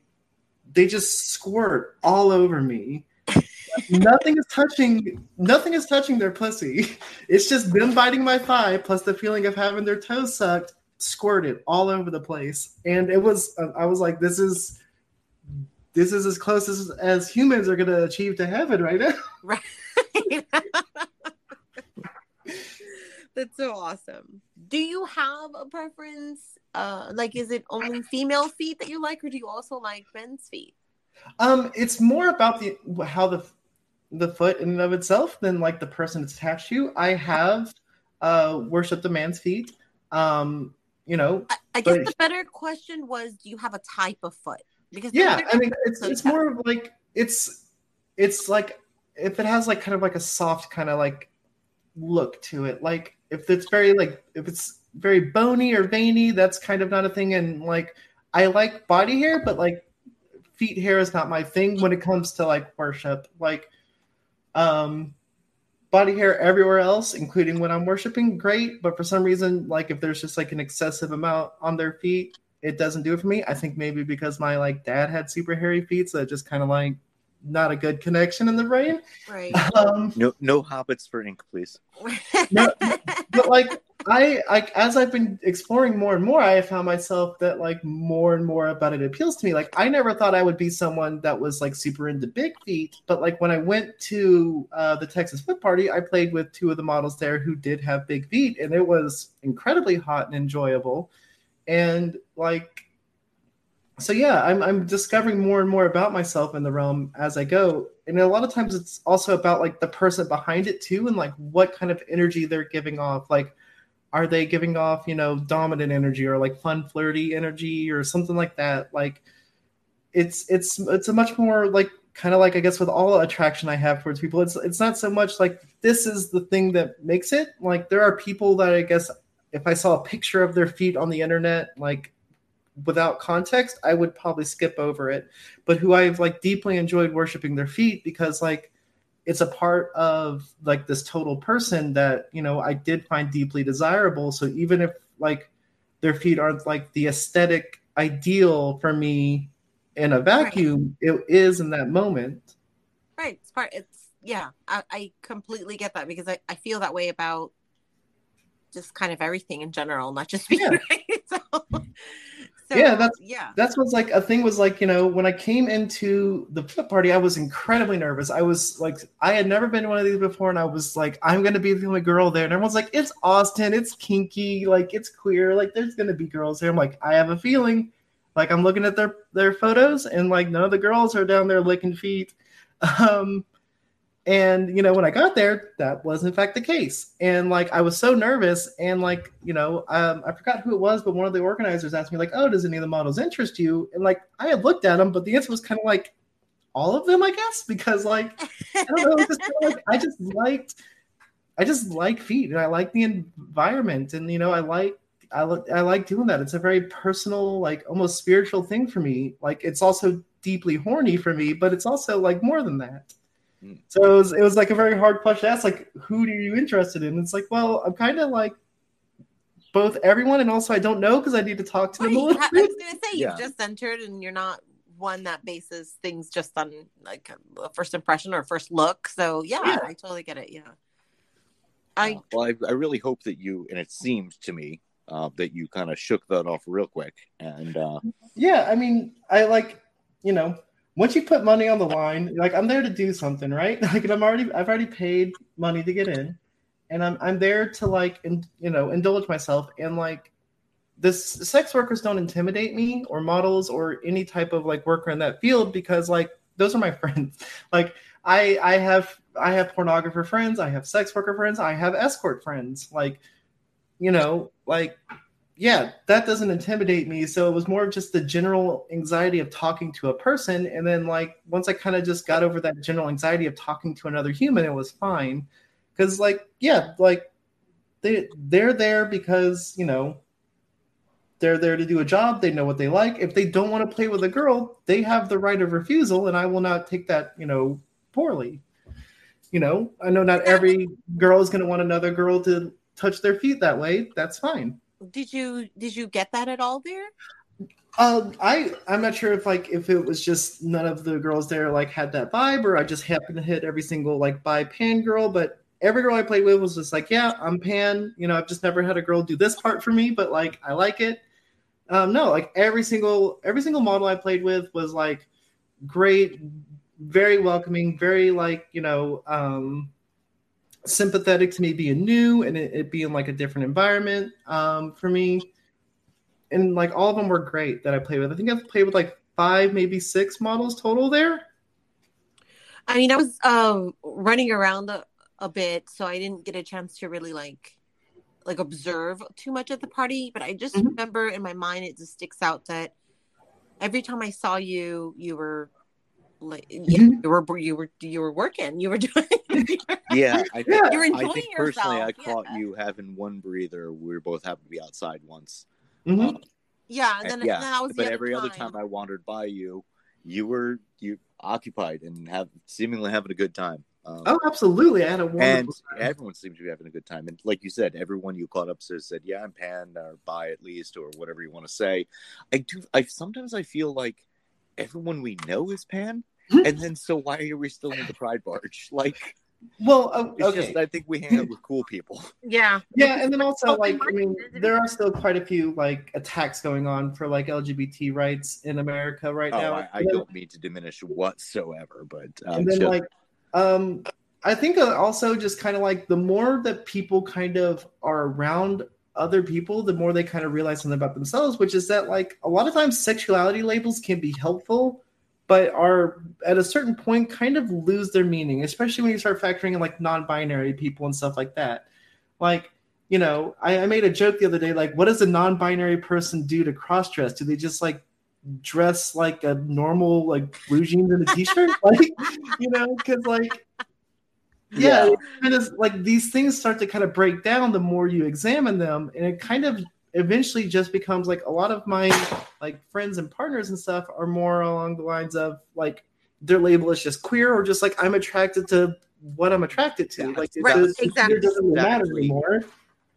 S3: they just squirt all over me. (laughs) Nothing is touching nothing is touching their pussy. (laughs) It's just them biting my thigh plus the feeling of having their toes sucked squirted all over the place. And it was i was like this is this is as close as, as humans are going to achieve to heaven right now. (laughs)
S2: Right that's so awesome. Do you have a preference? Uh like is it only female feet that you like or do you also like men's feet?
S3: Um it's more about the how the the foot in and of itself than like the person it's attached to. I have uh worshipped a man's feet. Um you know
S2: I, I guess the better question was, do you have a type of foot? Because
S3: yeah i mean it's it's more of like it's it's like if it has like kind of like a soft kind of like look to it. Like if it's very like if it's very bony or veiny that's kind of not a thing. And like i like body hair but like feet hair is not my thing when it comes to like worship. Like um body hair everywhere else including when i'm worshiping great. But for some reason like if there's just like an excessive amount on their feet it doesn't do it for me. I think maybe because my like dad had super hairy feet, so it just kind of like not a good connection in the brain.
S2: right. (laughs)
S3: Um,
S1: No, no hobbits for ink, please. (laughs)
S3: No, but like I like as I've been exploring more and more, I have found myself that like more and more about it appeals to me. Like I never thought I would be someone that was like super into big feet, but like when I went to uh, the Texas Foot Party, I played with two of the models there who did have big feet, and it was incredibly hot and enjoyable. And like, so yeah, I'm I'm discovering more and more about myself in the realm as I go, and a lot of times it's also about like the person behind it too, and like what kind of energy they're giving off. Like, are they giving off you know dominant energy or like fun flirty energy or something like that? Like, it's it's it's a much more like kind of like I guess with all the attraction I have towards people, it's it's not so much like this is the thing that makes it. Like there are people that I guess if I saw a picture of their feet on the internet, like without context, I would probably skip over it. But who I've like deeply enjoyed worshiping their feet because like it's a part of like this total person that you know I did find deeply desirable. So even if like their feet aren't like the aesthetic ideal for me, in a vacuum, it is in that moment.
S2: Right. It's part. It's yeah. I, I completely get that because I, I feel that way about just kind of everything in general, not just me.
S3: Yeah. (laughs)
S2: Right? So, so,
S3: Yeah, that's-
S2: yeah.
S3: That's what's like a thing was like, you know, when I came into the flip party, I was incredibly nervous. I was like, I had never been to one of these before, and I was like, I'm gonna be the only girl there. And everyone's like, it's Austin, it's kinky, like it's queer, like there's gonna be girls here. I'm like, I have a feeling. Like I'm looking at their their photos, and like none of the girls are down there licking feet. (laughs) Um and you know, when I got there, that was in fact the case. And like I was so nervous, and like, you know, um, I forgot who it was, but one of the organizers asked me, like, oh, does any of the models interest you? And like I had looked at them, but the answer was kind of like all of them, I guess, (laughs) because like I don't know, just kinda like I just liked I just like feet and I like the environment and you know, I like I like I like doing that. It's a very personal, like almost spiritual thing for me. Like it's also deeply horny for me, but it's also like more than that. So it was it was like a very hard question to ask, like, who are you interested in? It's like, well, I'm kind of like both everyone and also I don't know because I need to talk to
S2: Right,
S3: them a little
S2: ha- I
S3: bit.
S2: was gonna say
S1: Yeah.
S2: you've just entered and you're not one that bases things just on like a first impression or first look. So yeah,
S3: Yeah.
S2: I totally get it. Yeah. I
S1: Uh, well, I, I really hope that you, and it seemed to me uh, that you kind of shook that off real quick. And uh,
S3: Yeah, I mean, I like, you know, once you put money on the line, like I'm there to do something, right? (laughs) Like, and I'm already, I've already paid money to get in, and I'm, I'm there to like, in, you know, indulge myself, and like, this sex workers don't intimidate me or models or any type of like worker in that field because like those are my (laughs) friends. Like, I, I have, I have pornographer friends, I have sex worker friends, I have escort friends, like, you know, like yeah, that doesn't intimidate me. So it was more of just the general anxiety of talking to a person. And then, like, once I kind of just got over that general anxiety of talking to another human, it was fine. Because, like, yeah, like, they, they're there because, you know, they're there to do a job. They know what they like. If they don't want to play with a girl, they have the right of refusal. And I will not take that, you know, poorly. You know, I know not every girl is going to want another girl to touch their feet that way. That's fine.
S2: Did you did you get that at all there?
S3: Um, I I'm not sure if like if it was just none of the girls there like had that vibe, or I just happened to hit every single like bi pan girl. But every girl I played with was just like, yeah, I'm pan. You know, I've just never had a girl do this part for me, but like I like it. Um, no, like every single every single model I played with was like great, very welcoming, very like you know um, sympathetic to me being new and it, it being like a different environment um, for me and like all of them were great that I played with. I think I've played with like five, maybe six models total there.
S2: I mean, I was um running around a, a bit, so I didn't get a chance to really like like observe too much at the party. But I just
S3: Mhm.
S2: remember in my mind, it just sticks out that every time I saw you, you were like, yeah,
S3: Mhm.
S2: you were you were you were working, you were (laughs) doing.
S1: yeah, I think,
S3: Yeah.
S2: You're
S1: I
S2: enjoying
S1: think personally, I
S2: yourself,
S1: caught
S2: yeah.
S1: you having one breather. We were both happened to be outside once.
S3: Mhm.
S1: Uh,
S2: yeah, and then,
S1: yeah,
S2: then that was the
S1: but
S2: other
S1: every
S2: time.
S1: other time I wandered by you, you were you occupied and have seemingly having a good time. Um,
S3: Oh, absolutely. I had a wonderful
S1: and
S3: time.
S1: everyone seems to be having a good time. And like you said, everyone you caught up to said, "Yeah, I'm pan or bi at least, or whatever you want to say." I do. I sometimes I feel like everyone we know is pan. And then so why are we still in the pride barge? Like,
S3: Well, oh,
S1: it's
S3: okay.
S1: just I think we hang out with cool people.
S2: yeah,
S3: yeah, and then also like I mean, there are still quite a few like attacks going on for like LGBT rights in America right
S1: Oh,
S3: now.
S1: I, I
S3: And
S1: don't mean to diminish whatsoever, but uh,
S3: and then
S1: just-
S3: like um i think uh, also just kind of like the more that people kind of are around other people the more they kind of realize something about themselves which is that like a lot of times sexuality labels can be helpful but are at a certain point kind of lose their meaning especially when you start factoring in like non-binary people and stuff like that. Like you know I, I made a joke the other day like what does a non-binary person do to cross dress do they just like dress like a normal like blue jeans and a t-shirt? (laughs) Like you know because like yeah,
S1: Yeah.
S3: kind of like these things start to kind of break down the more you examine them and it kind of eventually just becomes like a lot of my like friends and partners and stuff are more along the lines of like their label is just queer or just like i'm attracted to what i'm attracted to.
S1: Yeah,
S3: like
S1: Right,
S3: the- the
S2: exactly.
S3: gender doesn't really matter anymore.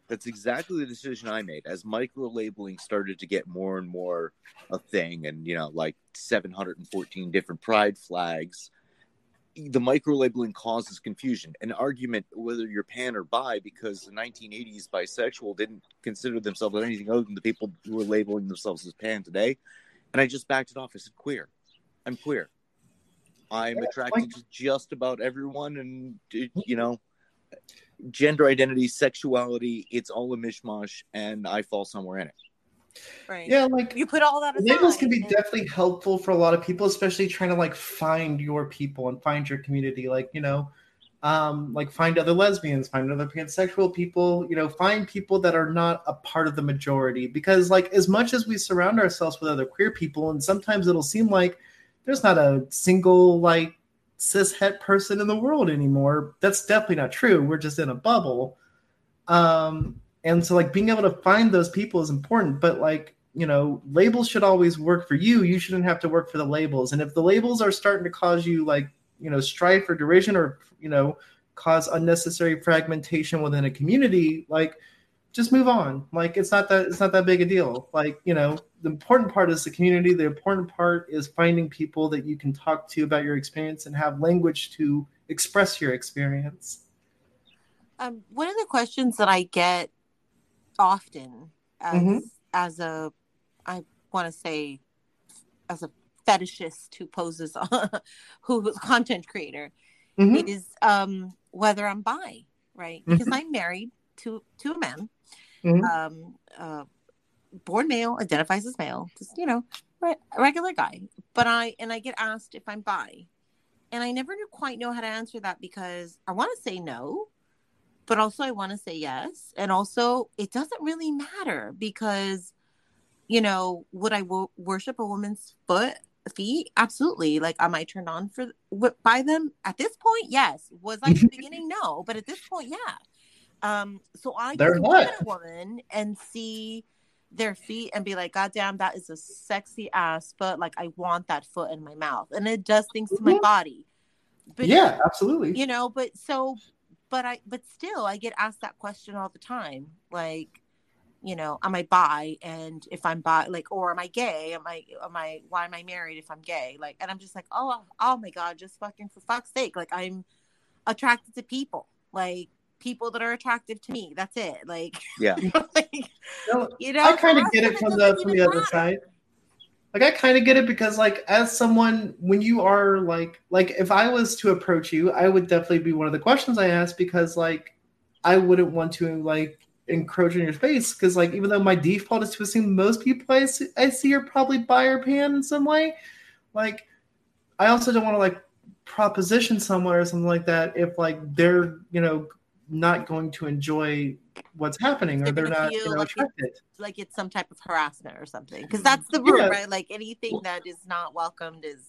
S1: That's exactly the decision I made. As micro labeling started to get more and more a thing, and you know, like 714 different pride flags, the micro labeling causes confusion. An argument whether you're pan or bi, because the 1980s bisexual didn't consider themselves anything other than the people who are labeling themselves as pan today. And I just backed it off. I said, queer. I'm queer. I'm attracted to just about everyone, and uh, you know, gender identity, sexuality, it's all a mishmash, and I fall somewhere in it.
S2: Right.
S3: Yeah, like
S2: You put all that aside.
S3: labels can be
S2: and-
S3: definitely helpful for a lot of people, especially trying to like find your people and find your community. Like, you know, um, like find other lesbians, find other pansexual people, you know, find people that are not a part of the majority. Because like as much as we surround ourselves with other queer people, and sometimes it'll seem like there's not a single like cis het person in the world anymore. That's definitely not true. We're just in a bubble. Um, and so like being able to find those people is important, but like you know, labels should always work for you. You shouldn't have to work for the labels. And if the labels are starting to cause you like, you know, strife or derision or, you know, cause unnecessary fragmentation within a community, like just move on. Like it's not that it's not that big a deal. Like, you know, the important part is the community. The important part is finding people that you can talk to about your experience and have language to express your experience.
S2: um, one of the questions that I get often as
S3: Mhm.
S2: as a I want to say as a fetishist who poses (laughs) who is a content creator
S3: Mhm.
S2: is um whether I'm bi, right? Because I'm married to to a man,
S3: Mhm.
S2: um, uh, born male, identifies as male, just you know, re- regular guy. But I and I get asked if I'm bi, and I never quite know how to answer that because I want to say no, but also I want to say yes, and also it doesn't really matter because, you know, would I wo- worship a woman's foot? feet? Absolutely like am i turned on for w- by them? At this point yes. Was i in the (laughs) beginning? No but at this point yeah. Um so i
S3: They're
S2: can look at a woman and see their feet and be like god damn that is a sexy ass foot. Like i want that foot in my mouth. And it does things to my
S3: Mhm.
S2: body. But
S3: yeah, absolutely.
S2: you know but so but i but still i get asked that question all the time like you know am i bi and if i'm bi like or am i gay am i am i why am i married if i'm gay like and i'm just like oh oh my god just fucking for fuck's sake like i'm attracted to people like people that are attractive to me that's it like,
S1: Yeah. (laughs)
S2: like,
S3: No,
S2: you know
S3: I kind of get it
S2: it
S3: from the from the other
S2: matter.
S3: side. Like I kind of get it because like as someone when you are like like if I was to approach you, I would definitely be one of the questions I ask because like I wouldn't want to like encroach on your space because like even though my default is to assume most people I see, I see are probably bi or pan in some way, like I also don't want to like proposition someone or something like that if like they're you know not going to enjoy what's happening or
S2: They're
S3: they're not you know
S2: like it's-
S3: attracted.
S2: like it's some type of harassment or something because that's the root
S3: Yeah.
S2: right like anything
S1: Well-
S2: that is not welcomed is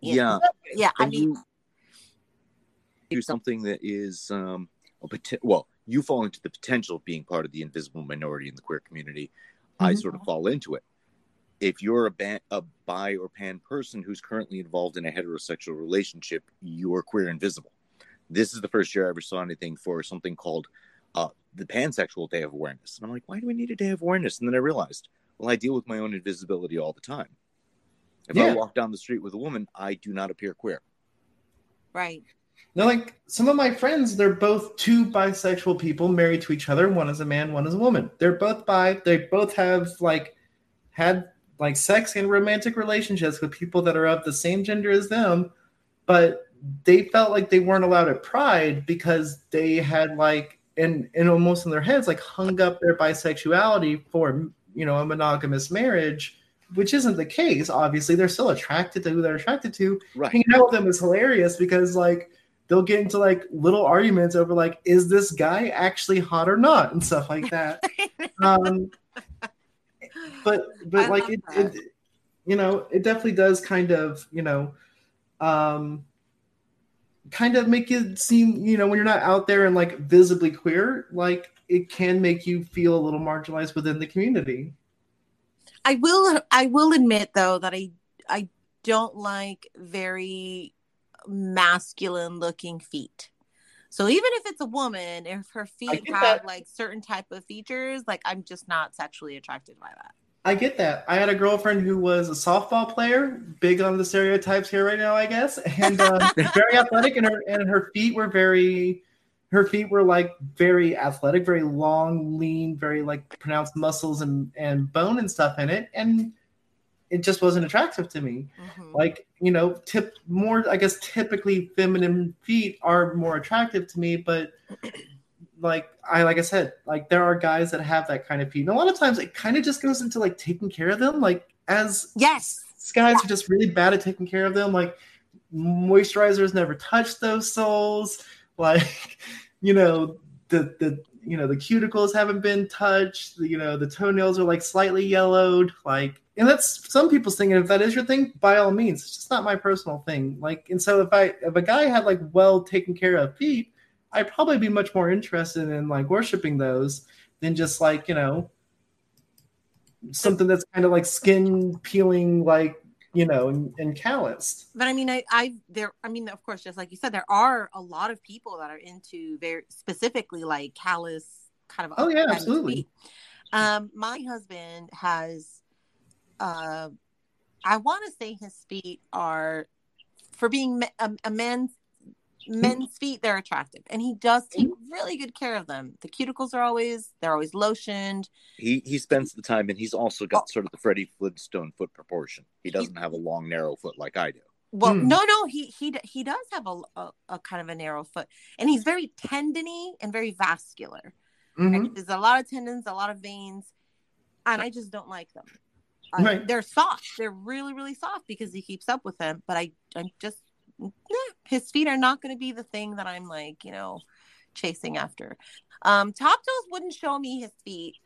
S1: Yeah.
S2: yeah i mean
S1: you do something that is um a pot- well you fall into the potential of being part of the invisible minority in the queer community i
S3: Mhm.
S1: sort of fall into it if you're a, ba- a bi or pan person who's currently involved in a heterosexual relationship you're queer invisible this is the first year i ever saw anything for something called uh, the pansexual day of awareness. And i'm like why do we need a day of awareness? And then i realized well i deal with my own invisibility all the time. If i walk down the street with a woman i do not appear queer.
S2: Right.
S3: Now, like some of my friends, they're both two bisexual people married to each other. One is a man, one is a woman. They're both bi. They both have like had like sex and romantic relationships with people that are of the same gender as them, but they felt like they weren't allowed at Pride because they had like and and almost in their heads like hung up their bisexuality for you know a monogamous marriage, which isn't the case. Obviously, they're still attracted to who they're attracted to,
S1: right.
S3: Hanging out with them is hilarious because like they'll get into like little arguments over like is this guy actually hot or not and stuff like that. (laughs) Um but but
S2: I
S3: like it, it you know it definitely does kind of you know um kind of make it seem you know when you're not out there and like visibly queer like it can make you feel a little marginalized within the community
S2: I will I will admit though that I I don't like very masculine looking feet. So even if it's a woman, if her feet have
S3: that.
S2: like certain type of features, like I'm just not sexually attracted by that.
S3: I get that. I had a girlfriend who was a softball player, big on the stereotypes here right now, I guess, (laughs) and uh, (laughs) very athletic, and her and her feet were very, her feet were like very athletic, very long, lean, very like pronounced muscles and and bone and stuff in it, and it just wasn't attractive to me.
S2: Mhm.
S3: Like you know, tip more, I guess, typically feminine feet are more attractive to me, but like I like I said, like there are guys that have that kind of feet. And a lot of times it kind of just goes into like taking care of them. Like as
S2: yes.
S3: guys are just really bad at taking care of them. Like moisturizers never touch those soles. Like, (laughs) you know, the the you know the cuticles haven't been touched. You know, the toenails are like slightly yellowed. Like, and that's some people's thing. And if that is your thing, by all means, it's just not my personal thing. Like, and so if I if a guy had like well taken care of feet, I'd probably be much more interested in like worshiping those than just like you know something that's kind of like skin peeling like you know and, and calloused
S2: But I mean, I, I, there, I mean, of course, just like you said, there are a lot of people that are into very specifically like callous kind of.
S3: Oh, yeah, absolutely.
S2: Um, my husband has, uh, I want to say his feet are, for being a, a man's men's feet, they're attractive, and he does take really good care of them. The cuticles are always, they're always lotioned.
S1: He he spends the time, and he's also got sort of the Freddie Flintstone foot proportion. He doesn't have a long, narrow foot like I do.
S2: Well,
S3: Hmm.
S2: no, no, he he he does have a, a a kind of a narrow foot, and he's very tendony and very vascular.
S3: Mhm.
S2: And there's a lot of tendons, a lot of veins, and I just don't like them. I-
S3: Right.
S2: They're soft. They're really, really soft because he keeps up with them. But I, I'm just, nah, his feet are not going to be the thing that I'm like, you know, chasing after. Um, Top Toes wouldn't show me his feet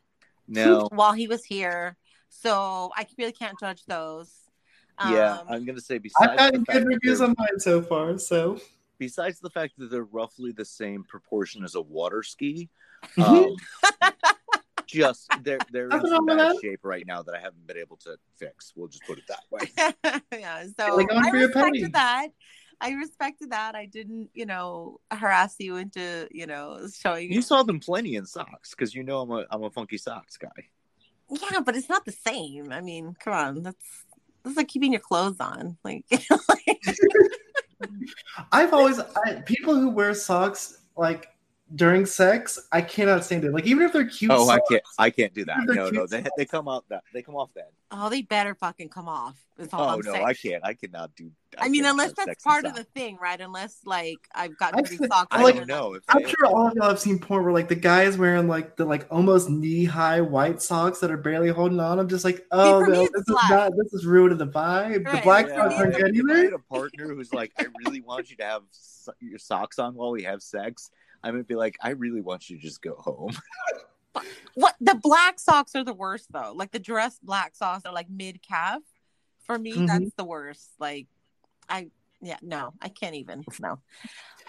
S1: no. (laughs)
S2: while he was here, so I really can't judge those.
S1: yeah,
S2: Um,
S1: I'm gonna say besides
S3: i've
S1: besides
S3: gotten
S1: the
S3: good reviews on mine so far so
S1: besides the fact that they're roughly the same proportion as a water ski, (laughs) um, (laughs) just they're they're in
S3: Nothing
S1: some bad shape right now that I haven't been able to fix. We'll just put it that way.
S2: yeah, so
S3: Like on
S2: I
S3: for your
S2: respected
S3: penny.
S2: that. I respected that. I didn't, you know, harass you into, you know, showing.
S1: You saw them plenty in socks because you know I'm a I'm a funky socks guy.
S2: Yeah, but it's not the same. I mean, come on, that's that's like keeping your clothes on. Like, like (laughs) (laughs)
S3: i've always I, people who wear socks like during sex i cannot stand it like even if they're cute
S1: Oh, I can't I can't do that. No, no,
S3: cute
S1: they they come off that they come off then.
S2: oh, they better fucking come off. Is all
S1: Oh
S2: I'm
S1: no,
S2: saying.
S1: I can't. I cannot do. That.
S2: I, mean, unless that's part of the thing, right? Unless like I've got
S3: I've
S2: dirty
S3: seen-
S2: socks.
S1: I
S3: like-
S2: on.
S1: don't know if
S3: I'm
S1: they-
S3: sure all of y'all have seen porn where like the guy is wearing like the like almost knee high white socks that are barely holding on. I'm just like, oh
S2: for
S3: no,
S2: it's
S3: this is
S2: black.
S3: not this is ruining the vibe. The black
S1: Yeah,
S3: socks aren't
S1: if-
S3: good
S1: I had a partner who's like, I really want you to have your socks on while we have sex. I would be like, I really want you to just go home. (laughs)
S2: What the black socks are the worst though. Like the dress black socks are like mid calf. For me,
S3: Mhm.
S2: that's the worst. Like I yeah, no, I can't even. No.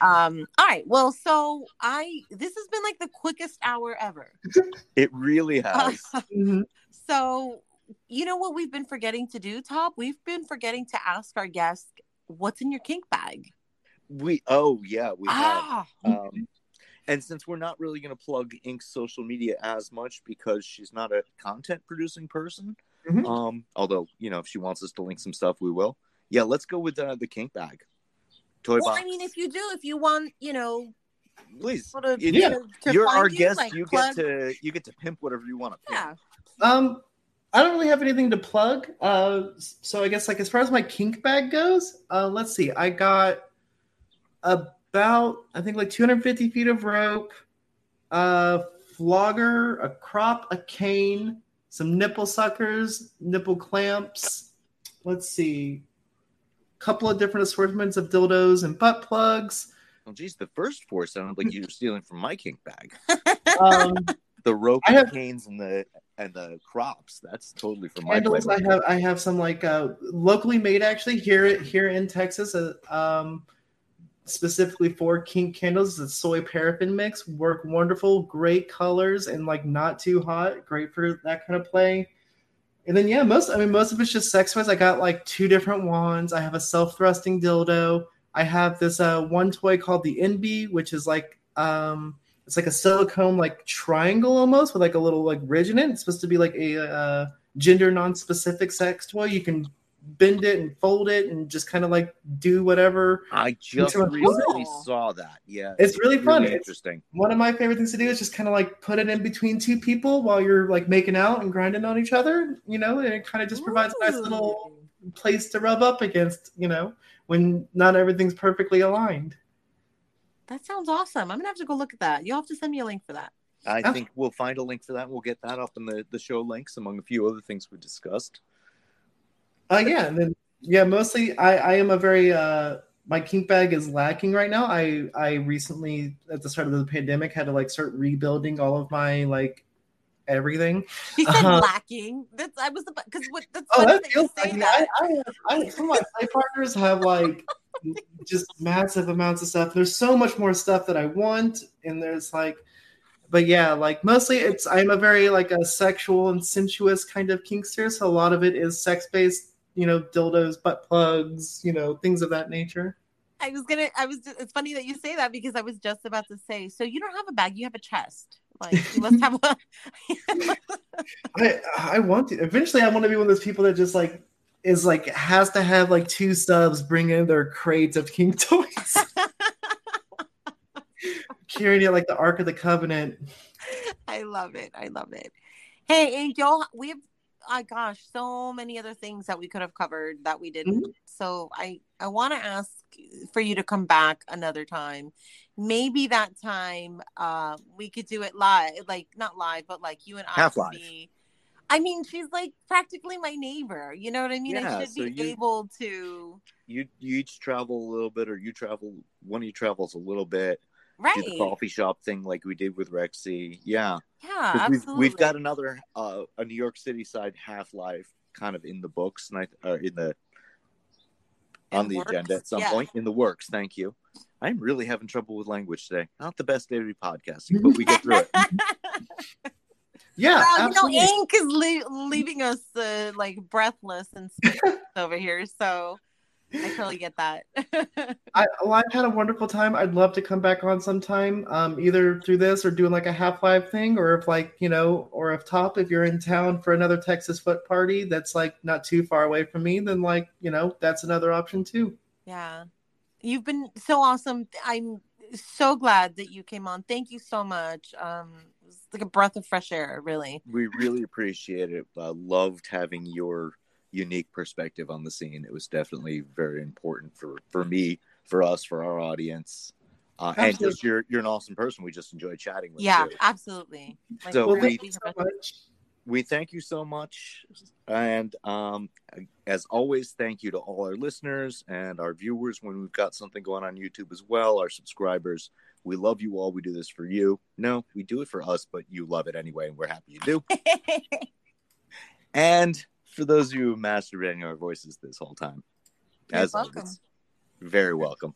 S2: Um, all right. Well, so I this has been like the quickest hour ever. (laughs)
S1: It really has. (laughs)
S3: Mhm.
S2: so you know what we've been forgetting to do, Top? We've been forgetting to ask our guests what's in your kink bag.
S1: we oh yeah, we have.
S2: Ah,
S1: Um, and since we're not really going to plug Ink's social media as much because she's not a content producing person,
S3: Mhm.
S1: um, although you know if she wants us to link some stuff, we will. Yeah, let's go with uh, the kink bag, toy
S2: well,
S1: box.
S2: I mean, if you do, if you want, you know,
S1: please,
S2: sort of,
S1: You-
S2: you know, to
S1: you're our
S2: you,
S1: guest.
S2: like,
S1: you
S2: plug-
S1: get to you get to pimp whatever you want to. Pimp.
S2: yeah.
S3: Um, I don't really have anything to plug. Uh, so I guess like as far as my kink bag goes, uh, let's see. I got about I think like 250 feet of rope, a flogger, a crop, a cane, some nipple suckers, nipple clamps. Let's see, a couple of different assortments of dildos and butt plugs.
S1: Well, geez, the first four sounded like you were stealing from my kink bag. (laughs)
S3: Um,
S1: The rope,
S3: I
S1: and
S3: have-
S1: the canes, and the and the crops. That's totally from my
S3: candles. I have I have some like uh, locally made actually here here in Texas. Uh, um, specifically for kink candles, the soy paraffin mix. Work wonderful, great colors and like not too hot. Great for that kind of play. And then yeah, most I mean most of it's just sex toys. I got like two different wands. I have a self thrusting dildo. I have this uh, one toy called the NB, which is like um, it's like a silicone like triangle almost with like a little like ridge in it. It's supposed to be like a uh, gender non-specific sex toy. You can bend it and fold it and just kind of like do whatever.
S1: I just recently
S3: cool.
S1: saw that. Yeah,
S3: It's really fun. It's-
S1: interesting.
S3: One of my favorite things to do is just kind of like put it in between two people while you're like making out and grinding on each other, you know, and it kind of just provides a nice little place to rub up against, you know, when not everything's perfectly aligned.
S2: That sounds awesome. I'm gonna have to go look at that. You'll have to send me a link for that.
S1: I
S3: Oh.
S1: think we'll find a link for that. We'll get that up in the, the show links among a few other things we discussed.
S3: Uh, yeah, and then yeah, mostly I I am a very uh my kink bag is lacking right now. I I recently at the start of the pandemic had to like start rebuilding all of my like everything.
S2: He said
S3: Uh-huh.
S2: lacking. That's I was because what that's
S3: Oh,
S2: funny
S3: that
S2: that you
S3: feels
S2: say
S3: like
S2: that.
S3: I, I, have- I, some of my play partners have like (laughs) just massive amounts of stuff. There's so much more stuff that I want, and there's like, but yeah, like mostly it's I'm a very like a sexual and sensuous kind of kinkster, so a lot of it is sex based. You know, dildos, butt plugs, you know, things of that nature.
S2: I was gonna. I was. Just, it's funny that you say that because I was just about to say. So you don't have a bag. You have a chest. Like you must have one. (laughs)
S3: I want to eventually. I want to be one of those people that just like is like has to have like two subs bring in their crates of kink (laughs) toys, carrying it like the Ark of the Covenant.
S2: I love it. I love it. Hey, Angel, we have, oh gosh, so many other things that we could have covered that we didn't. So I, I want to ask for you to come back another time. Maybe that time, uh, we could do it live, like not live, but like you and I
S1: Half live.
S2: be. I mean, she's like practically my neighbor. You know what I mean?
S1: Yeah,
S2: I should
S1: so
S2: be
S1: you-
S2: able to.
S1: You you each travel a little bit, or you travel one of you travels a little bit.
S2: Right.
S1: Do the coffee shop thing like we did with Rexy. Yeah,
S2: Yeah,
S1: 'Cause we've,
S2: absolutely.
S1: we've got another uh, a New York City side Half Life kind of in the books, and I uh, in the on the
S2: works,
S1: agenda at some
S2: yeah.
S1: point in the works. Thank you. I'm really having trouble with language today. Not the best day to be podcasting, but we get through it. (laughs)
S3: Yeah,
S2: well, you know, ink is le- leaving us uh, like breathless and (laughs) over here. So I totally get that. (laughs)
S3: I, well, I've had a wonderful time. I'd love to come back on sometime, um, either through this or doing like a half live thing, or if like you know, or if top, if you're in town for another Texas foot party that's like not too far away from me, then like you know, that's another option too.
S2: yeah, you've been so awesome. I'm so glad that you came on. Thank you so much. Um, it was like a breath of fresh air, really.
S1: We really appreciate it. Uh, loved having your unique perspective on the scene. It was definitely very important for for me, for us, for our audience, uh, and just you're you're an awesome person. We just enjoy chatting with
S2: Yeah,
S1: you.
S2: Yeah, absolutely. Like,
S1: So
S3: Well,
S1: we-
S3: thank you so much.
S1: we thank you so much and um, as always thank you to all our listeners and our viewers when we've got something going on youtube as well our subscribers we love you all we do this for you no we do it for us but you love it anyway and we're happy you do (laughs) and for those of you who masturbating our voices this whole time
S2: You're
S1: as
S2: welcome.
S1: always very welcome